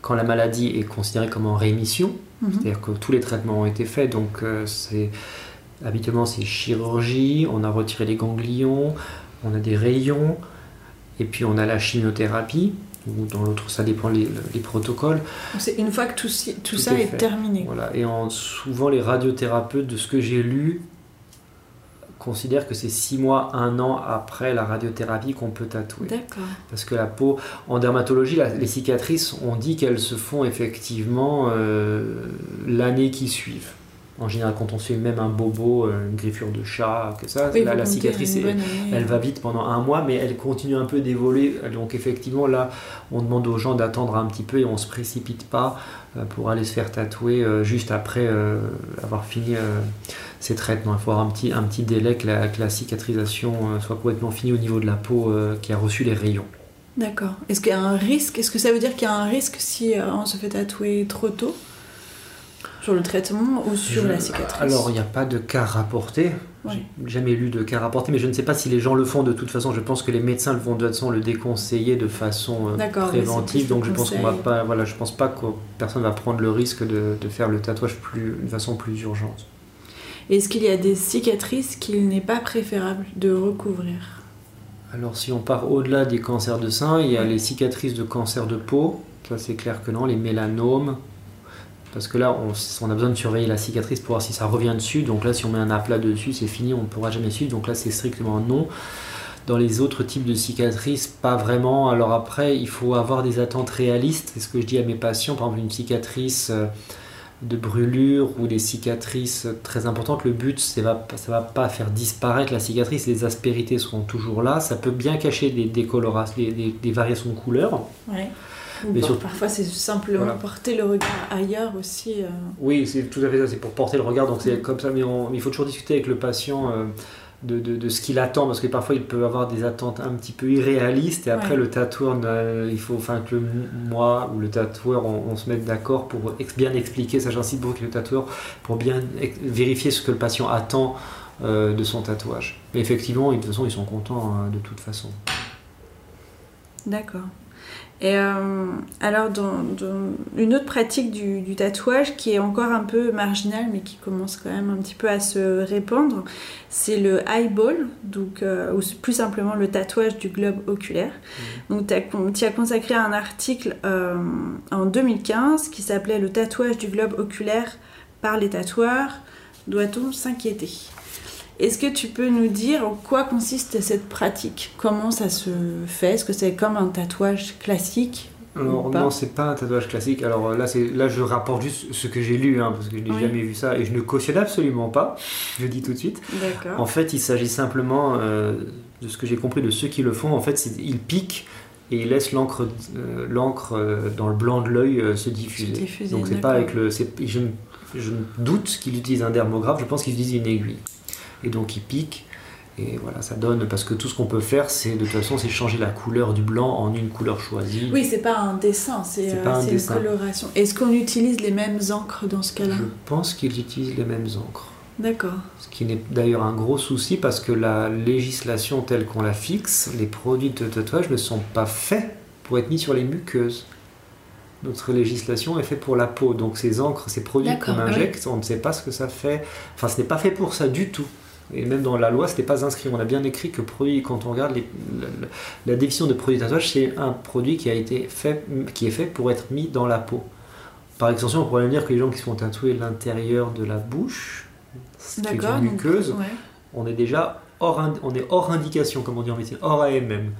quand la maladie est considérée comme en rémission, mhm. c'est-à-dire que tous les traitements ont été faits, donc euh, c'est habituellement c'est chirurgie, on a retiré les ganglions, on a des rayons, et puis on a la chimiothérapie ou dans l'autre, ça dépend les, les protocoles. C'est une fois que tout, tout, ça est, terminé. Voilà. Et en, souvent, les radiothérapeutes, de ce que j'ai lu, considèrent que c'est six mois, un an après la radiothérapie qu'on peut tatouer. D'accord. Parce que la peau, en dermatologie, les cicatrices, on dit qu'elles se font effectivement euh, l'année qui suive en général quand on se fait même un bobo, euh, une griffure de chat, que ça, là, la cicatrice, elle, va vite pendant un mois, mais elle continue un peu d'évoluer. Donc effectivement, là, on demande aux gens d'attendre un petit peu et on ne se précipite pas euh, pour aller se faire tatouer euh, juste après avoir fini ses traitements. Il faut avoir un petit, un petit délai que la, que la cicatrisation soit complètement finie au niveau de la peau qui a reçu les rayons. D'accord. Est-ce qu'il y a un risque? Est-ce que ça veut dire qu'il y a un risque si on se fait tatouer trop tôt? Sur le traitement ou sur la cicatrice Alors, il n'y a pas de cas rapporté. J'ai jamais lu de cas rapporté, mais je ne sais pas si les gens le font de toute façon. Je pense que les médecins vont de toute façon le déconseiller de façon euh, préventive. Donc je pense qu'on va pas, voilà, je pense pas que personne va prendre le risque de, de faire le tatouage plus, de façon plus urgente. Est-ce qu'il y a des cicatrices qu'il n'est pas préférable de recouvrir? Alors si on part au-delà des cancers de sein, il y a les cicatrices de cancer de peau. Ça c'est clair que non, les mélanomes. Parce que là, on, a besoin de surveiller la cicatrice pour voir si ça revient dessus. Donc là, si on met un aplat dessus, c'est fini, on ne pourra jamais suivre. Donc là, c'est strictement non. Dans les autres types de cicatrices, pas vraiment. Alors après, il faut avoir des attentes réalistes. C'est ce que je dis à mes patients. Par exemple, une cicatrice euh, de brûlure ou des cicatrices très importantes, le but, ça ça va pas faire disparaître la cicatrice. Les aspérités seront toujours là. Ça peut bien cacher des, des, des variations de couleur. Ouais. Mais surtout- parfois c'est simplement Voilà. porter le regard ailleurs aussi. euh. Oui, c'est tout à fait ça, c'est pour porter le regard, donc c'est comme ça, mais on- il faut toujours discuter avec le patient euh, de, de- de ce qu'il attend, parce que parfois il peut avoir des attentes un petit peu irréalistes, et après Ouais. le tatoueur, il faut enfin que le, moi ou le tatoueur, on, on se mette d'accord pour ex- bien expliquer, ça j'incite beaucoup le tatoueur, pour bien vérifier ce que le patient attend euh, de son tatouage. Mais effectivement, de toute façon, ils sont contents hein, de toute façon. D'accord. Et euh, alors, dans, dans une autre pratique du, du tatouage qui est encore un peu marginale, mais qui commence quand même un petit peu à se répandre, c'est le eyeball, donc, euh, ou plus simplement le tatouage du globe oculaire. Donc, tu as consacré un article euh, en 2015 qui s'appelait Le tatouage du globe oculaire par les tatoueurs. Doit-on s'inquiéter? Est-ce que tu peux nous dire en quoi consiste cette pratique? Comment ça se fait? Est-ce que c'est comme un tatouage classique Alors non, c'est pas un tatouage classique. Alors là, c'est là je rapporte juste ce que j'ai lu, hein, parce que je n'ai Oui. jamais vu ça et je ne cautionne absolument pas. Je le dis tout de suite. En fait, il s'agit simplement euh, de ce que j'ai compris de ceux qui le font. En fait, ils piquent et ils laissent l'encre, euh, l'encre euh, dans le blanc de l'œil se diffuser. Se diffuser, Donc c'est pas avec le. Je, je doute qu'ils utilisent un dermographe. Je pense qu'ils utilisent une aiguille. Et donc ils piquent. Et voilà, ça donne parce que tout ce qu'on peut faire, c'est de toute façon, c'est changer la couleur du blanc en une couleur choisie. Oui, c'est pas un dessin, c'est euh, un une dessin. coloration. Est-ce qu'on utilise les mêmes encres dans ce cas-là? Je pense qu'ils utilisent les mêmes encres. D'accord. Ce qui n'est d'ailleurs un gros souci parce que la législation telle qu'on la fixe, les produits de tatouage ne sont pas faits pour être mis sur les muqueuses. Notre législation est faite pour la peau. Donc ces encres, ces produits qu'on oui. injecte, on ne sait pas ce que ça fait. Enfin, ce n'est pas fait pour ça du tout. Et même dans la loi, ce n'est pas inscrit. On a bien écrit que produit, quand on regarde les- la, définition de produit de tatouage, c'est un produit qui a été fait, qui est fait pour être mis dans la peau. Par extension, on pourrait dire que les gens qui se font tatouer l'intérieur de la bouche, ce qui est D'accord. une donc, muqueuse, ouais. on est déjà hors, on est hors indication, comme on dit en médecine, hors AMM.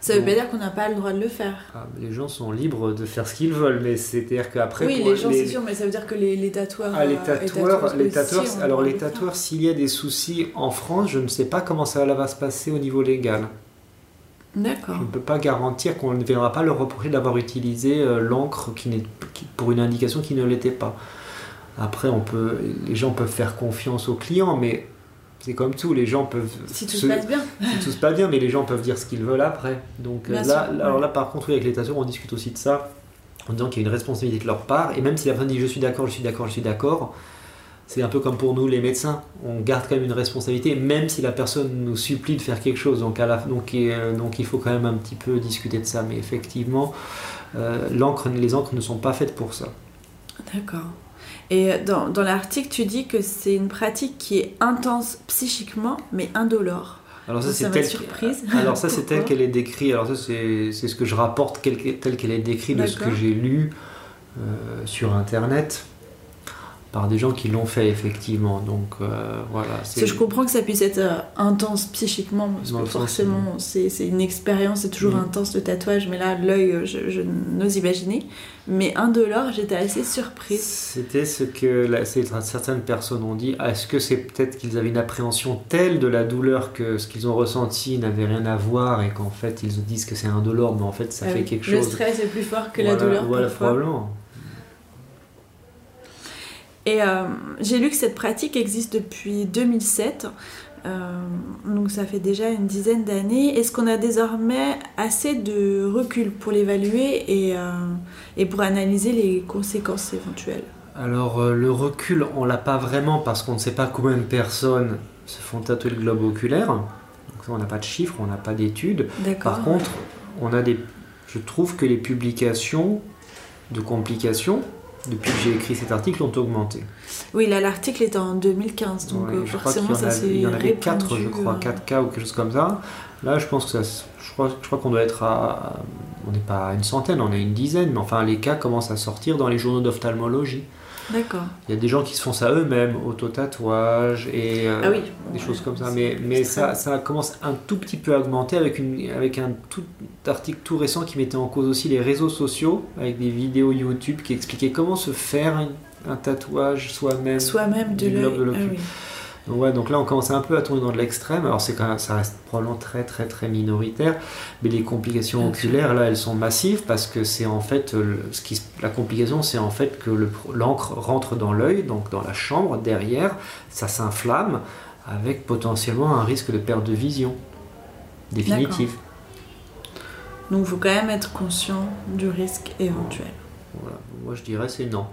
Ça veut Donc- pas dire qu'on n'a pas le droit de le faire. Ah, les gens sont libres de faire ce qu'ils veulent, mais c'est-à-dire qu'après. oui, les gens, c'est sûr, mais ça veut dire que les, les tatoueurs. Ah, les euh, tatoueurs, les tatoueurs, alors les tatoueurs, s'il y a des soucis en France, je ne sais pas comment ça va se passer au niveau légal. D'accord. Je ne peux pas garantir qu'on ne verra pas leur reprocher d'avoir utilisé euh, l'encre qui n'est qui- pour une indication qui ne l'était pas. Après, on peut, les gens peuvent faire confiance aux clients, mais c'est comme tout, les gens peuvent. Si tout se- se passe bien. si tout se passe bien, mais les gens peuvent dire ce qu'ils veulent après. Donc euh, là, alors là, par contre, oui, avec les tatoueurs, on discute aussi de ça, en disant qu'il y a une responsabilité de leur part. Et même si la personne dit je suis d'accord, je suis d'accord, je suis d'accord, c'est un peu comme pour nous les médecins. On garde quand même une responsabilité, même si la personne nous supplie de faire quelque chose. Donc, à la, donc, euh, donc il faut quand même un petit peu discuter de ça. Mais effectivement, euh, les encres ne sont pas faites pour ça. D'accord. Et dans, dans l'article, tu dis que c'est une pratique qui est intense psychiquement, mais indolore. Alors ça, c'est ça m'a tel surprise. Alors ça, c'est tel qu'elle est décrite. Alors ça, c'est ce que je rapporte tel qu'elle est décrite de ce que j'ai lu euh, sur Internet par des gens qui l'ont fait effectivement. Donc euh, voilà. Parce que je comprends que ça puisse être euh, intense psychiquement, parce que le forcément, c'est une expérience, c'est toujours Mm. intense le tatouage, mais là, l'œil, euh, je, je n'ose imaginer. Mais indolore, j'étais assez surprise. C'était ce que certaines personnes ont dit. Est-ce que c'est peut-être qu'ils avaient une appréhension telle de la douleur que ce qu'ils ont ressenti n'avait rien à voir et qu'en fait ils disent que c'est indolore, mais en fait ça Ah fait quelque le chose. stress est plus fort que la douleur Voilà, probablement. Et euh, j'ai lu que cette pratique existe depuis 2007, euh, donc ça fait déjà une dizaine d'années. Est-ce qu'on a désormais assez de recul pour l'évaluer et, euh, et pour analyser les conséquences éventuelles? Alors le recul, on l'a pas vraiment parce qu'on ne sait pas combien de personnes se font tatouer le globe oculaire. Donc ça, on n'a pas de chiffres, on n'a pas d'études. Par contre, on a des, je trouve que les publications de complications depuis que j'ai écrit cet article, ont augmenté. Oui, là, l'article est en 2015, donc Ouais, euh, forcément, ça s'est Il y en avait 4, je crois, euh, 4 cas ou quelque chose comme ça. Là, je pense que ça, je crois, je crois qu'on doit être à, on n'est pas à une centaine, on est une dizaine, mais enfin, les cas commencent à sortir dans les journaux d'ophtalmologie. D'accord. Il y a des gens qui se font ça eux-mêmes, auto-tatouage et euh, Ah oui. des Ouais, choses comme ça. Mais, ça, commence un tout petit peu à augmenter avec, une, avec un tout article tout récent qui mettait en cause aussi les réseaux sociaux, avec des vidéos YouTube qui expliquaient comment se faire un, un tatouage soi-même. Soi-même de l'œil. Donc, ouais, donc là, on commence un peu à tourner dans de l'extrême. Alors, c'est quand même, ça reste probablement très, très, très minoritaire. Mais les complications oculaires, là, elles sont massives parce que c'est en fait, euh, le- ce qui, se- la complication, c'est en fait que le- l'encre rentre dans l'œil, donc dans la chambre, derrière, ça s'inflamme avec potentiellement un risque de perte de vision définitive. Donc, il faut quand même être conscient du risque éventuel. Voilà. Moi, je dirais c'est non.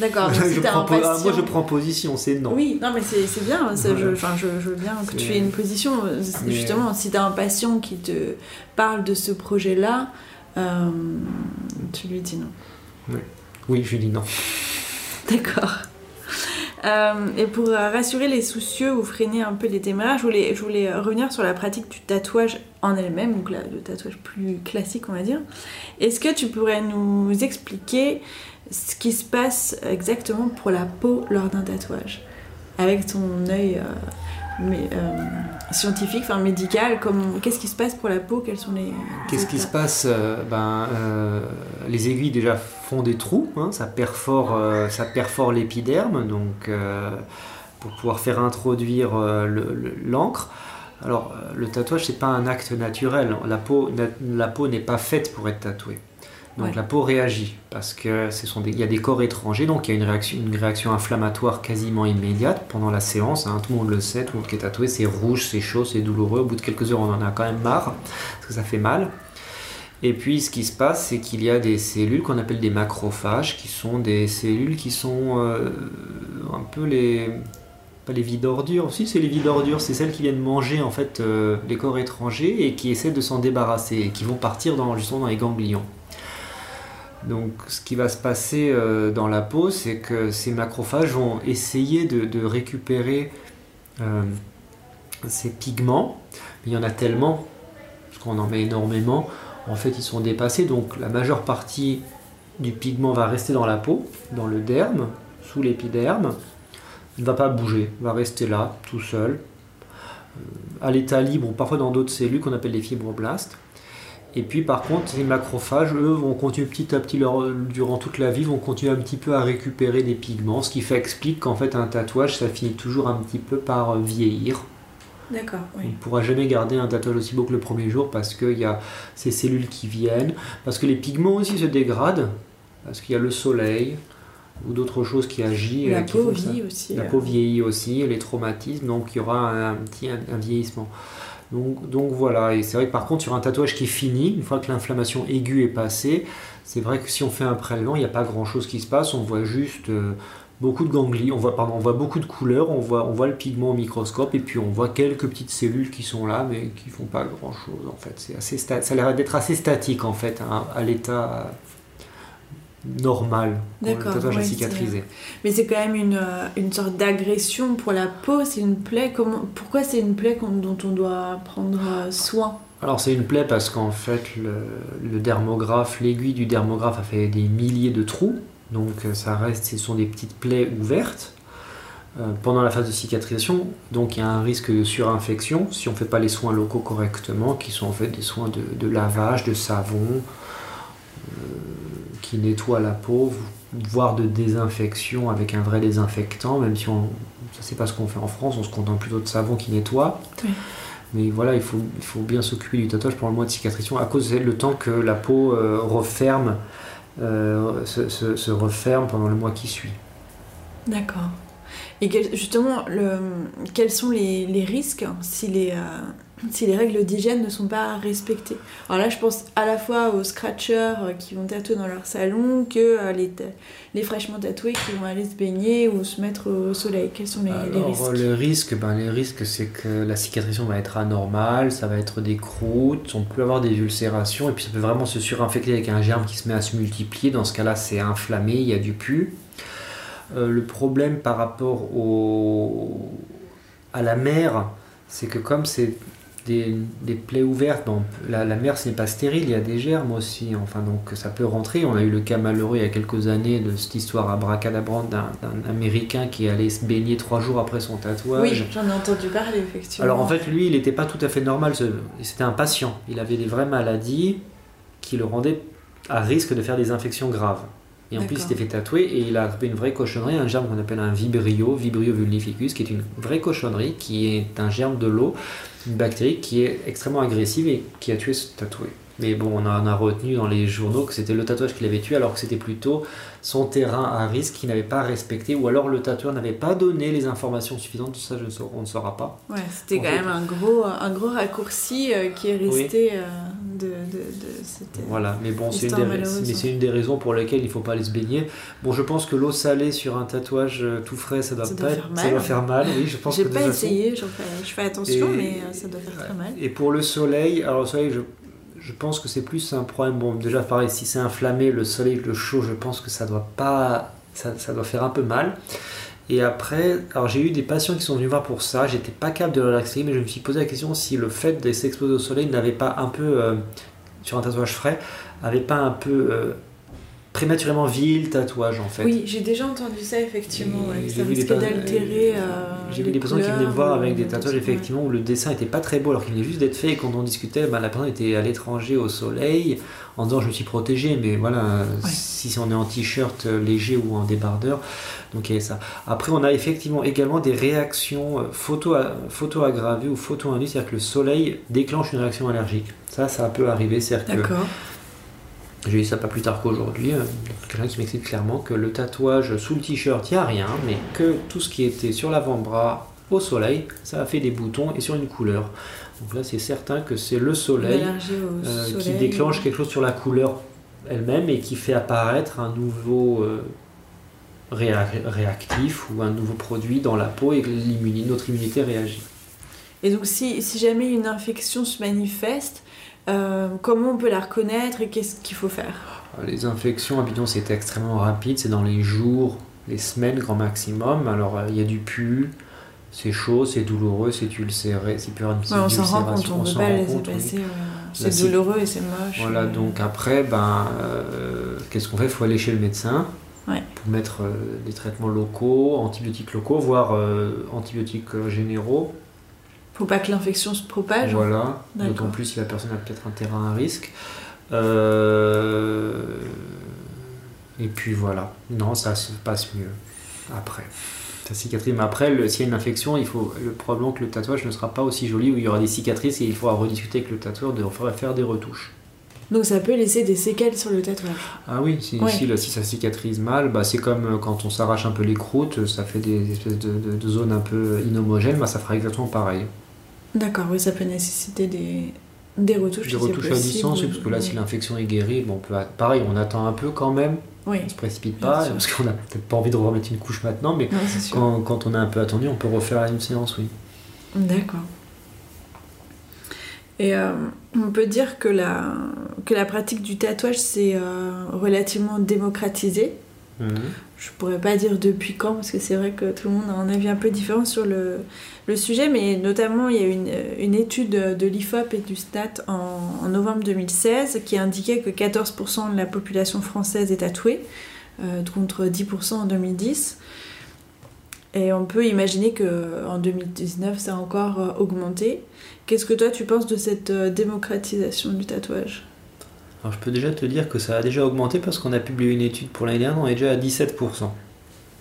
D'accord, donc si prends ah, moi, je prends position, c'est non. Oui, non, mais c'est c'est bien, ça, je, Voilà. enfin, je, je veux bien que tu aies une position. Mais- Justement, si tu as un patient qui te parle de ce projet-là, euh, tu lui dis non. Oui, je dis non. D'accord. Euh, et pour rassurer les soucieux ou freiner un peu les téméraires, je voulais, je voulais revenir sur la pratique du tatouage en elle-même, donc le tatouage plus classique, on va dire. Est-ce que tu pourrais nous expliquer ce qui se passe exactement pour la peau lors d'un tatouage Avec ton œil euh, mais, euh, scientifique, enfin médical, qu'est-ce qui se passe pour la peau? Quels sont les. Qu'est-ce qui se passe Euh, ben, Les aiguilles déjà font des trous, hein, ça perfore, ça perfore l'épiderme, donc pour pouvoir faire introduire le- le- l'encre. Alors le tatouage c'est pas un acte naturel, la peau, la peau n'est pas faite pour être tatouée. Donc Ouais. la peau réagit parce que ce sont des, il y a des corps étrangers, donc il y a une réaction, une réaction inflammatoire quasiment immédiate pendant la séance. hein, tout le monde le sait, tout le monde qui est tatoué, c'est rouge, c'est chaud, c'est douloureux. Au bout de quelques heures, on en a quand même marre parce que ça fait mal. Et puis ce qui se passe, c'est qu'il y a des cellules qu'on appelle des macrophages, qui sont des cellules qui sont euh, un peu les pas les vides ordures, si c'est les vides ordures, c'est celles qui viennent manger en fait euh, les corps étrangers et qui essaient de s'en débarrasser et qui vont partir dans, justement dans les ganglions. Donc ce qui va se passer euh, dans la peau, c'est que ces macrophages vont essayer de, récupérer euh, ces pigments. Mais il y en a tellement, parce qu'on en met énormément, en fait ils sont dépassés. Donc la majeure partie du pigment va rester dans la peau, dans le derme, sous l'épiderme. Il ne va pas bouger, va rester là, tout seul, euh, à l'état libre ou parfois dans d'autres cellules qu'on appelle les fibroblastes. Et puis par contre, les macrophages, eux, vont continuer petit à petit, leur- durant toute la vie, vont continuer un petit peu à récupérer des pigments, ce qui fait explique qu'en fait un tatouage, ça finit toujours un petit peu par euh, vieillir. D'accord, On oui. ne pourra jamais garder un tatouage aussi beau que le premier jour parce qu'il y a ces cellules qui viennent, parce que les pigments aussi se dégradent, parce qu'il y a le soleil ou d'autres choses qui agissent. La euh, qui peau vit aussi. La euh, peau vieillit aussi, les traumatismes, donc il y aura un, un petit un, un vieillissement. Donc, voilà, et c'est vrai que par contre sur un tatouage qui est fini, une fois que l'inflammation aiguë est passée, c'est vrai que si on fait un prélèvement, il n'y a pas grand chose qui se passe, on voit juste euh, beaucoup de ganglions, on voit, pardon, on voit beaucoup de couleurs, on voit, on voit le pigment au microscope, et puis on voit quelques petites cellules qui sont là, mais qui font pas grand chose en fait. C'est assez ça a l'air d'être assez statique en fait, hein, à l'état normal, le D'accord, tatouage ouais, a c'est- cicatrisé. Mais c'est quand même une, euh, une sorte d'agression pour la peau, c'est une plaie. Comment, pourquoi c'est une plaie dont on doit prendre euh, soin? Alors c'est une plaie parce qu'en fait le, le dermographe, l'aiguille du dermographe a fait des milliers de trous, donc euh, ça reste, ce sont des petites plaies ouvertes euh, pendant la phase de cicatrisation, donc il y a un risque de surinfection si on ne fait pas les soins locaux correctement, qui sont en fait des soins de, de lavage, de savon, qui nettoient la peau, voire de désinfection avec un vrai désinfectant, même si on, ça c'est pas ce qu'on fait en France, on se contente plutôt de savon qui nettoie. Oui. Mais voilà, il faut, il faut bien s'occuper du tatouage pendant le mois de cicatrisation à cause du temps que la peau euh, referme, euh, se, se- se referme pendant le mois qui suit. D'accord. Et quel- justement, le, quels sont les, les risques si les, euh, si les règles d'hygiène ne sont pas respectées. Alors là, je pense à la fois aux scratchers euh, qui vont tatouer dans leur salon que euh, les, les fraîchement tatoués qui vont aller se baigner ou se mettre au soleil. Quels sont les, les Alors, risques le risque, ben, les risques, c'est que la cicatrisation va être anormale, ça va être des croûtes, on peut avoir des ulcérations, et puis ça peut vraiment se surinfecter avec un germe qui se met à se multiplier. Dans ce cas-là, c'est inflammé, il y a du pu. Euh, le problème par rapport au, à la mer, c'est que comme c'est des, des plaies ouvertes, bon, la, la mer ce n'est pas stérile, il y a des germes aussi, enfin donc ça peut rentrer. On a eu le cas malheureux il y a quelques années de cette histoire abracadabrante d'un d'un Américain qui allait se baigner trois jours après son tatouage. Oui, j'en ai entendu parler, effectivement. Alors en fait, lui, il n'était pas tout à fait normal. C'était un patient. Il avait des vraies maladies qui le rendaient à risque de faire des infections graves. Et en plus, il s'était fait tatouer et il a attrapé une vraie cochonnerie, un germe qu'on appelle un vibrio, vibrio vulnificus, qui est une vraie cochonnerie, qui est un germe de l'eau, une bactérie qui est extrêmement agressive et qui a tué ce tatoué. Mais bon, on en a retenu dans les journaux que c'était le tatouage qui l'avait tué, alors que c'était plutôt son terrain à risque qu'il n'avait pas respecté, ou alors le tatoueur n'avait pas donné les informations suffisantes, ça je ne sau- on ne saura pas. Ouais, c'était quand fait- même un gros, un gros raccourci euh, qui est resté euh, de, de, de cette... Voilà, mais bon, c'est une, des, hein. c'est une des raisons pour lesquelles il ne faut pas aller se baigner. Bon, je pense que l'eau salée sur un tatouage euh, tout frais, ça doit, Ça pas doit être- ça mal. doit faire mal. Oui, je pense J'ai pas façon- essayé, fais, je fais attention, Et- mais euh, ça doit faire très mal. Et pour le soleil, alors le soleil, je, je pense que c'est plus un problème. Bon, déjà, pareil, si c'est inflammé, le soleil, le chaud, je pense que ça doit pas. Ça, ça doit faire un peu mal. Et après, alors j'ai eu des patients qui sont venus voir pour ça. J'étais pas capable de expliquer, mais je me suis posé la question si le fait de s'exposer au soleil n'avait pas un peu, euh, sur un tatouage frais, avait pas un peu euh, prématurément vieilli le tatouage en fait. Oui, j'ai déjà entendu ça, effectivement. Ouais, ça pa- d'altérer. euh, J'ai vu des personnes qui venaient me voir avec des tatouages effectivement où le dessin était pas très beau alors qu'il venait juste d'être fait et quand on discutait, ben, la personne était à l'étranger au soleil en disant je me suis protégé mais voilà si on est en t-shirt léger ou en débardeur donc il y ça. Après on a effectivement également des réactions euh, photo, photo aggravées ou photo induites c'est-à-dire que le soleil déclenche une réaction allergique. Ça ça peut arriver c'est-à-dire que D'accord. j'ai eu ça pas plus tard qu'aujourd'hui. euh, Quelqu'un qui m'explique clairement que le tatouage sous le t-shirt, il n'y a rien, mais que tout ce qui était sur l'avant-bras au soleil, ça a fait des boutons et sur une couleur. Donc là, c'est certain que c'est le soleil euh, qui déclenche quelque chose sur la couleur elle-même et qui fait apparaître un nouveau euh, réa- réactif ou un nouveau produit dans la peau et que notre immunité réagit. Et donc, si, si jamais une infection se manifeste, euh, comment on peut la reconnaître et qu'est-ce qu'il faut faire? Les infections, habituellement, c'est extrêmement rapide, c'est dans les jours, les semaines grand maximum. Alors, euh, il y a du pu, c'est chaud, c'est douloureux, c'est ulcéré, c'est plus une petite Ouais, On s'en rend compte, on ne peut pas oui. La C'est douloureux et c'est moche. Voilà, euh. donc après, ben, euh, qu'est-ce qu'on fait? Il faut aller chez le médecin Ouais. pour mettre euh, des traitements locaux, antibiotiques locaux, voire euh, antibiotiques euh, généraux. Faut pas que l'infection se propage. Voilà, d'autant plus si la personne a peut-être un terrain à risque. Euh, Et puis voilà, non, ça se passe mieux après. Ça cicatrise, mais après, le- s'il y a une infection, il faut le, probablement que le tatouage ne sera pas aussi joli, où il y aura des cicatrices et il faudra rediscuter avec le tatoueur de faire des retouches. Donc ça peut laisser des séquelles sur le tatouage. Ah oui, si, Ouais. si, là, si ça cicatrise mal, bah, c'est comme euh, quand on s'arrache un peu les croûtes, ça fait des espèces de, de- de zones un peu inhomogènes, bah, ça fera exactement pareil. D'accord, oui, ça peut nécessiter des, des retouches. Des si retouches à distance, oui, parce que là, si l'infection est guérie, bon, on peut, pareil, on attend un peu quand même, Oui, on se précipite pas, parce qu'on a peut-être pas envie de remettre une couche maintenant, mais non, quand, quand on a un peu attendu, on peut refaire une séance, oui. D'accord. Et euh, on peut dire que la, que la pratique du tatouage s'est euh, relativement démocratisée. Mhm. Je pourrais pas dire depuis quand, parce que c'est vrai que tout le monde a un avis un peu différent sur le, le sujet, mais notamment il y a eu une, une étude de l'IFOP et du STAT en, en novembre 2016 qui indiquait que 14% de la population française est tatouée, euh, contre 10% en 2010. Et on peut imaginer qu'en 2019, ça a encore euh, augmenté. Qu'est-ce que toi tu penses de cette euh, démocratisation du tatouage? Alors je peux déjà te dire que ça a déjà augmenté parce qu'on a publié une étude pour l'année dernière, on est déjà à 17%.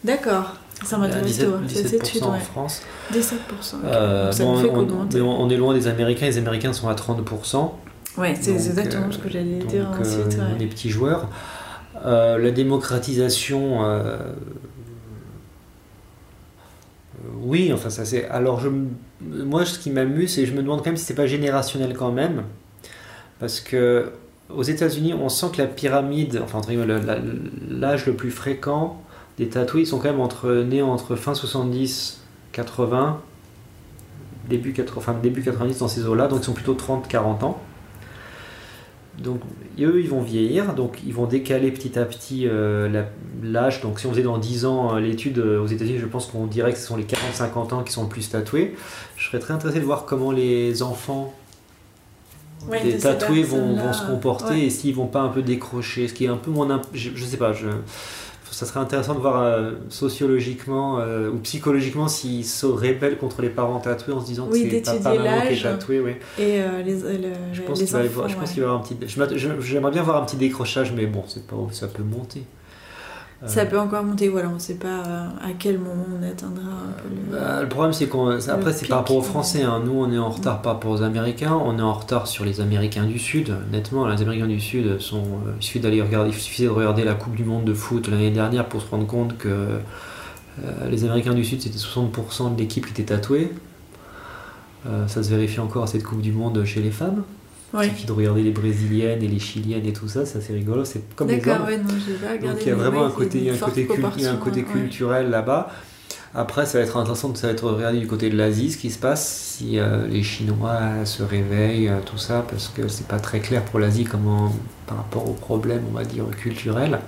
D'accord, ça m'intéresse 17, de voir cette 17% étude. en ouais. France. 17%. ok. Euh, ça bon, ne fait on, qu'augmenter. on- on est loin des Américains, les Américains sont à 30%. Ouais, c'est exactement euh, ce que j'allais dire euh, ensuite. ouais. Les petits joueurs. Euh, la démocratisation, euh, oui, enfin ça c'est. Alors moi, ce qui m'amuse, c'est je me demande quand même si c'est pas générationnel quand même, parce que aux États-Unis, on sent que la pyramide, enfin l'âge le plus fréquent des tatoués, ils sont quand même entre nés entre fin 70, 80, début 80, enfin, début 90 dans ces eaux-là, donc ils sont plutôt 30-40 ans. Donc eux, ils vont vieillir, donc ils vont décaler petit à petit euh, l'âge. Donc si on faisait dans 10 ans euh, l'étude euh, aux États-Unis, je pense qu'on dirait que ce sont les 40-50 ans qui sont le plus tatoués. Je serais très intéressé de voir comment les enfants des tatoués vont, vont, se comporter et s'ils vont pas un peu décrocher. Ce qui est un peu mon. Je, je sais pas, je ça serait intéressant de voir euh, sociologiquement euh, ou psychologiquement s'ils se rébellent contre les parents tatoués en se disant que c'est papa maman qui est tatoué. Oui. Et euh, les, je pense qu'il va, y avoir un petit. J'aimerais bien voir un petit décrochage, mais bon, c'est pas ça peut monter. Ça peut encore monter, voilà, on ne sait pas euh, à quel moment on atteindra le. Bah, le problème, c'est qu'on. Après, c'est par rapport aux Français. Hein. Nous, on est en retard par rapport aux Américains. On est en retard sur les Américains du Sud. Nettement, les Américains du Sud sont. Euh, il suffit d'aller regarder. Il suffisait de regarder la Coupe du Monde de foot l'année dernière pour se rendre compte que euh, les Américains du Sud, c'était 60% de l'équipe qui était tatouée. ça se vérifie encore à cette Coupe du Monde chez les femmes. Il suffit de regarder les brésiliennes et les chiliennes et tout ça, c'est assez rigolo. C'est comme les hommes. Ouais, non, pas regardé, Donc il y a vraiment un côté, un côté, un côté culturel là-bas. Après, ça va être intéressant de ça va être regardé du côté de l'Asie, ce qui se passe, si euh, les Chinois se réveillent, euh, tout ça, parce que c'est pas très clair pour l'Asie comment, par rapport aux problèmes, on va dire, culturels.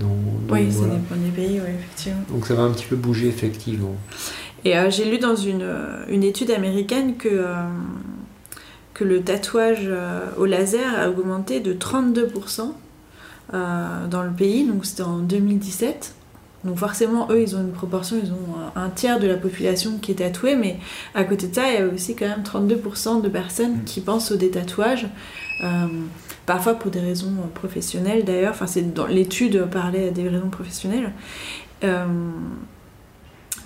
Donc, oui, ça dépend des pays, oui, effectivement. Donc ça va un petit peu bouger, effectivement. Et euh, j'ai lu dans une, une, étude américaine que que le tatouage euh, au laser a augmenté de 32% euh, dans le pays, donc c'était en 2017. Donc forcément, eux, ils ont une proportion, ils ont un tiers de la population qui est tatouée, mais à côté de ça, il y a aussi quand même 32% de personnes qui pensent au détatouage, euh, parfois pour des raisons professionnelles d'ailleurs, enfin c'est dans l'étude parlait des raisons professionnelles.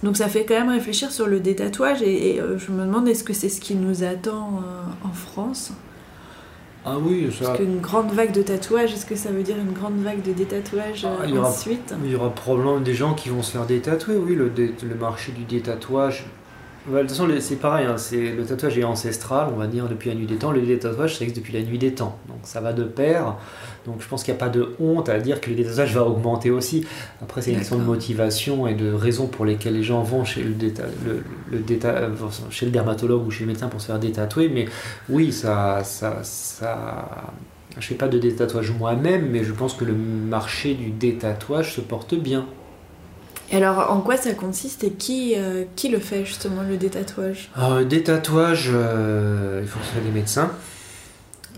Donc ça fait quand même réfléchir sur le détatouage et, euh, je me demande est-ce que c'est ce qui nous attend euh, en France? Ah oui, ça... Parce qu'une grande vague de tatouage, est-ce que ça veut dire une grande vague de détatouage ah, il ensuite? Il y aura probablement des gens qui vont se faire détatouer, oui, le, le marché du détatouage de toute façon, c'est pareil, hein, le tatouage est ancestral, on va dire, depuis la nuit des temps. Le détatouage, ça existe depuis la nuit des temps. Donc ça va de pair. Donc je pense qu'il n'y a pas de honte à dire que le détatouage va augmenter aussi. Après, c'est une question de motivation et de raisons pour lesquelles les gens vont chez le, le, euh, chez le dermatologue ou chez le médecin pour se faire détatouer. Mais oui, ça, ça, ça... Je ne fais pas de détatouage moi-même, mais je pense que le marché du détatouage se porte bien. Et alors, en quoi ça consiste et qui, euh, qui le fait justement, le détatouage? Alors, détatouage, euh, il faut que ce soit des médecins.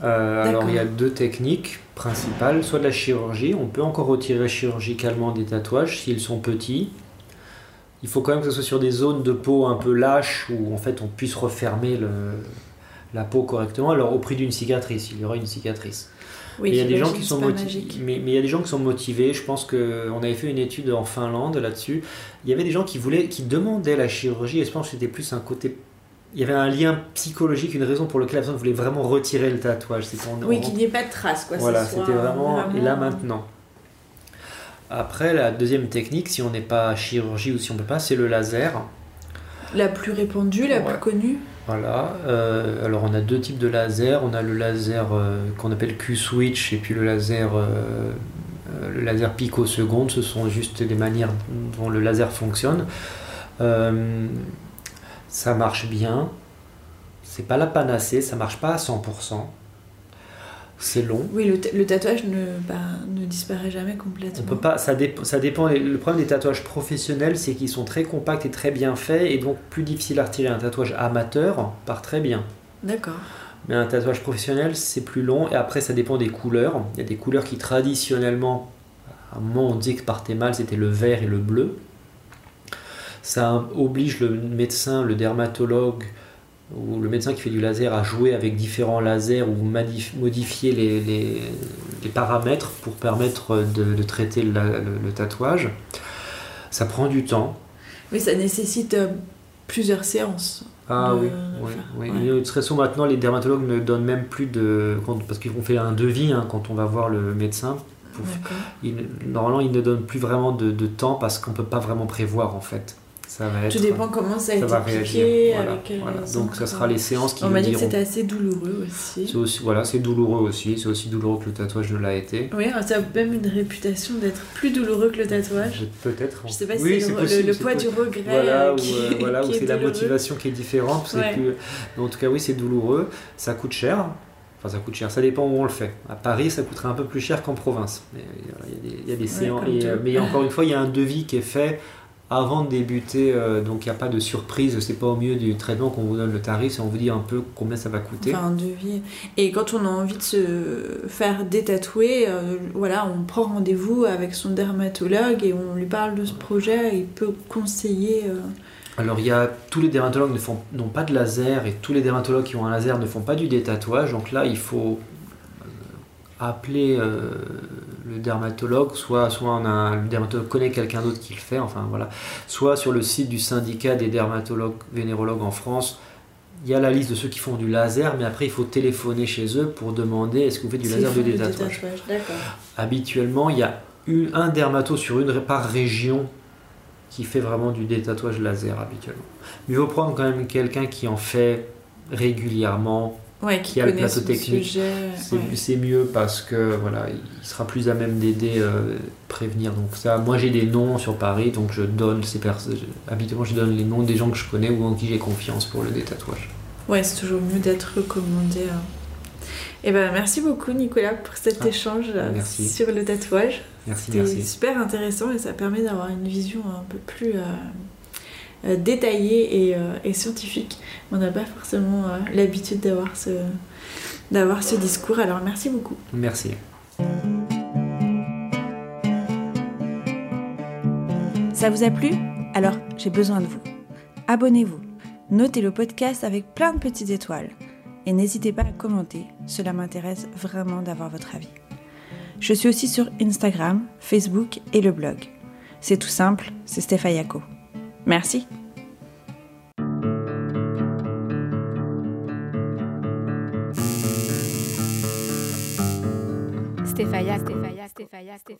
Euh, alors, il y a deux techniques principales soit de la chirurgie, on peut encore retirer chirurgicalement des tatouages s'ils sont petits. Il faut quand même que ce soit sur des zones de peau un peu lâches où en fait on puisse refermer le, la peau correctement. Alors, au prix d'une cicatrice, il y aura une cicatrice il y a des gens qui sont motivés. Mais, il y a des gens qui sont motivés. Je pense qu'on avait fait une étude en Finlande là-dessus. Il y avait des gens qui voulaient, qui demandaient la chirurgie. Et je pense que c'était plus un côté il y avait un lien psychologique, une raison pour laquelle la personne voulait vraiment retirer le tatouage. oui, qu'il n'y ait pas de traces. Quoi, voilà, c'était vraiment, Et là maintenant. Après, la deuxième technique, si on n'est pas chirurgie ou si on ne peut pas, c'est le laser. La plus répandue, la plus connue? Voilà. Euh, alors on a deux types de laser. On a le laser euh, qu'on appelle Q-switch et puis le laser, euh, le laser picoseconde. Ce sont juste les manières dont le laser fonctionne. ça marche bien. C'est pas la panacée, ça marche pas à 100% c'est long. Oui, le, tatouage ne, bah, ne, disparaît jamais complètement. On peut pas, ça, ça dépend. Le problème des tatouages professionnels, c'est qu'ils sont très compacts et très bien faits, et donc plus difficile à retirer. Un tatouage amateur part très bien. D'accord. Mais un tatouage professionnel, c'est plus long, et après, ça dépend des couleurs. Il y a des couleurs qui traditionnellement, à un moment, on disait que partaient mal, c'était le vert et le bleu. Ça oblige le médecin, le dermatologue, où le médecin qui fait du laser a joué avec différents lasers ou modifié les, les, paramètres pour permettre de, traiter le, tatouage. Ça prend du temps. Mais ça nécessite euh, plusieurs séances. Ah oui, oui, oui. Très souvent maintenant, les dermatologues ne donnent même plus de... Parce qu'ils vont faire un devis hein, quand on va voir le médecin. normalement, ils ne donnent plus vraiment de, de temps parce qu'on ne peut pas vraiment prévoir en fait ça va être. Tout dépend comment ça a ça été va piqué, réagir. Voilà, avec quelle voilà. raison, Donc ça sera les séances qui On m'a dit que c'était assez douloureux aussi. C'est aussi, voilà, c'est douloureux aussi. C'est aussi douloureux que le tatouage ne l'a été. Oui, ça a même une réputation d'être plus douloureux que le tatouage. Peut-être. Je sais pas si c'est le, possible, le- le c'est poids possible. du regret Voilà, euh, qui, euh, voilà, où c'est la motivation qui est différente. c'est plus- en tout cas, oui, c'est douloureux. Ça coûte cher. Enfin, ça coûte cher. Ça dépend où on le fait. À Paris, ça coûterait un peu plus cher qu'en province. Mais il y a des, il y a des Ouais, séances. et, euh, mais encore une fois, il y a un devis qui est fait avant de débuter. euh, donc, il n'y a pas de surprise. C'est pas au milieu du traitement qu'on vous donne le tarif. On vous dit un peu combien ça va coûter. Enfin, un devis. Et quand on a envie de se faire détatouer, euh, voilà, on prend rendez-vous avec son dermatologue et on lui parle de ce projet. Il peut conseiller. euh, Alors, il y a tous les dermatologues n'ont pas de laser et tous les dermatologues qui ont un laser ne font pas du détatouage. Donc là, il faut appeler euh, le dermatologue, soit, soit on a un- le dermatologue connaît quelqu'un d'autre qui le fait, enfin voilà, soit sur le site du syndicat des dermatologues vénérologues en France, il y a la liste de ceux qui font du laser, mais après il faut téléphoner chez eux pour demander est-ce que vous faites du laser de détatouage. Habituellement, il y a une- un dermato sur une par région qui fait vraiment du détatouage laser habituellement. Mais il faut prendre quand même quelqu'un qui en fait régulièrement. Ouais, qui Qui a le plateau technique. C'est ouais. mieux parce que voilà, il sera plus à même d'aider, euh, prévenir. Donc ça, moi j'ai des noms sur Paris, donc je donne ces personnes. Habituellement, je donne les noms des gens que je connais ou en qui j'ai confiance pour le détatouage. Ouais, c'est toujours mieux d'être recommandé. Et ben, merci beaucoup Nicolas pour cet Ah, échange euh, merci. sur le tatouage. Merci, C'était super intéressant et ça permet d'avoir une vision un peu plus euh, euh, détaillée et, euh, et scientifique. On n'a pas forcément euh, l'habitude d'avoir ce, d'avoir ce discours, alors merci beaucoup. Merci. Ça vous a plu? Alors j'ai besoin de vous. Abonnez-vous, notez le podcast avec plein de petites étoiles et n'hésitez pas à commenter, cela m'intéresse vraiment d'avoir votre avis. Je suis aussi sur Instagram, Facebook et le blog. C'est tout simple, c'est Stéphayako. Merci. Stéphaya, Stéphaya, Stéphaya, Stéphaya.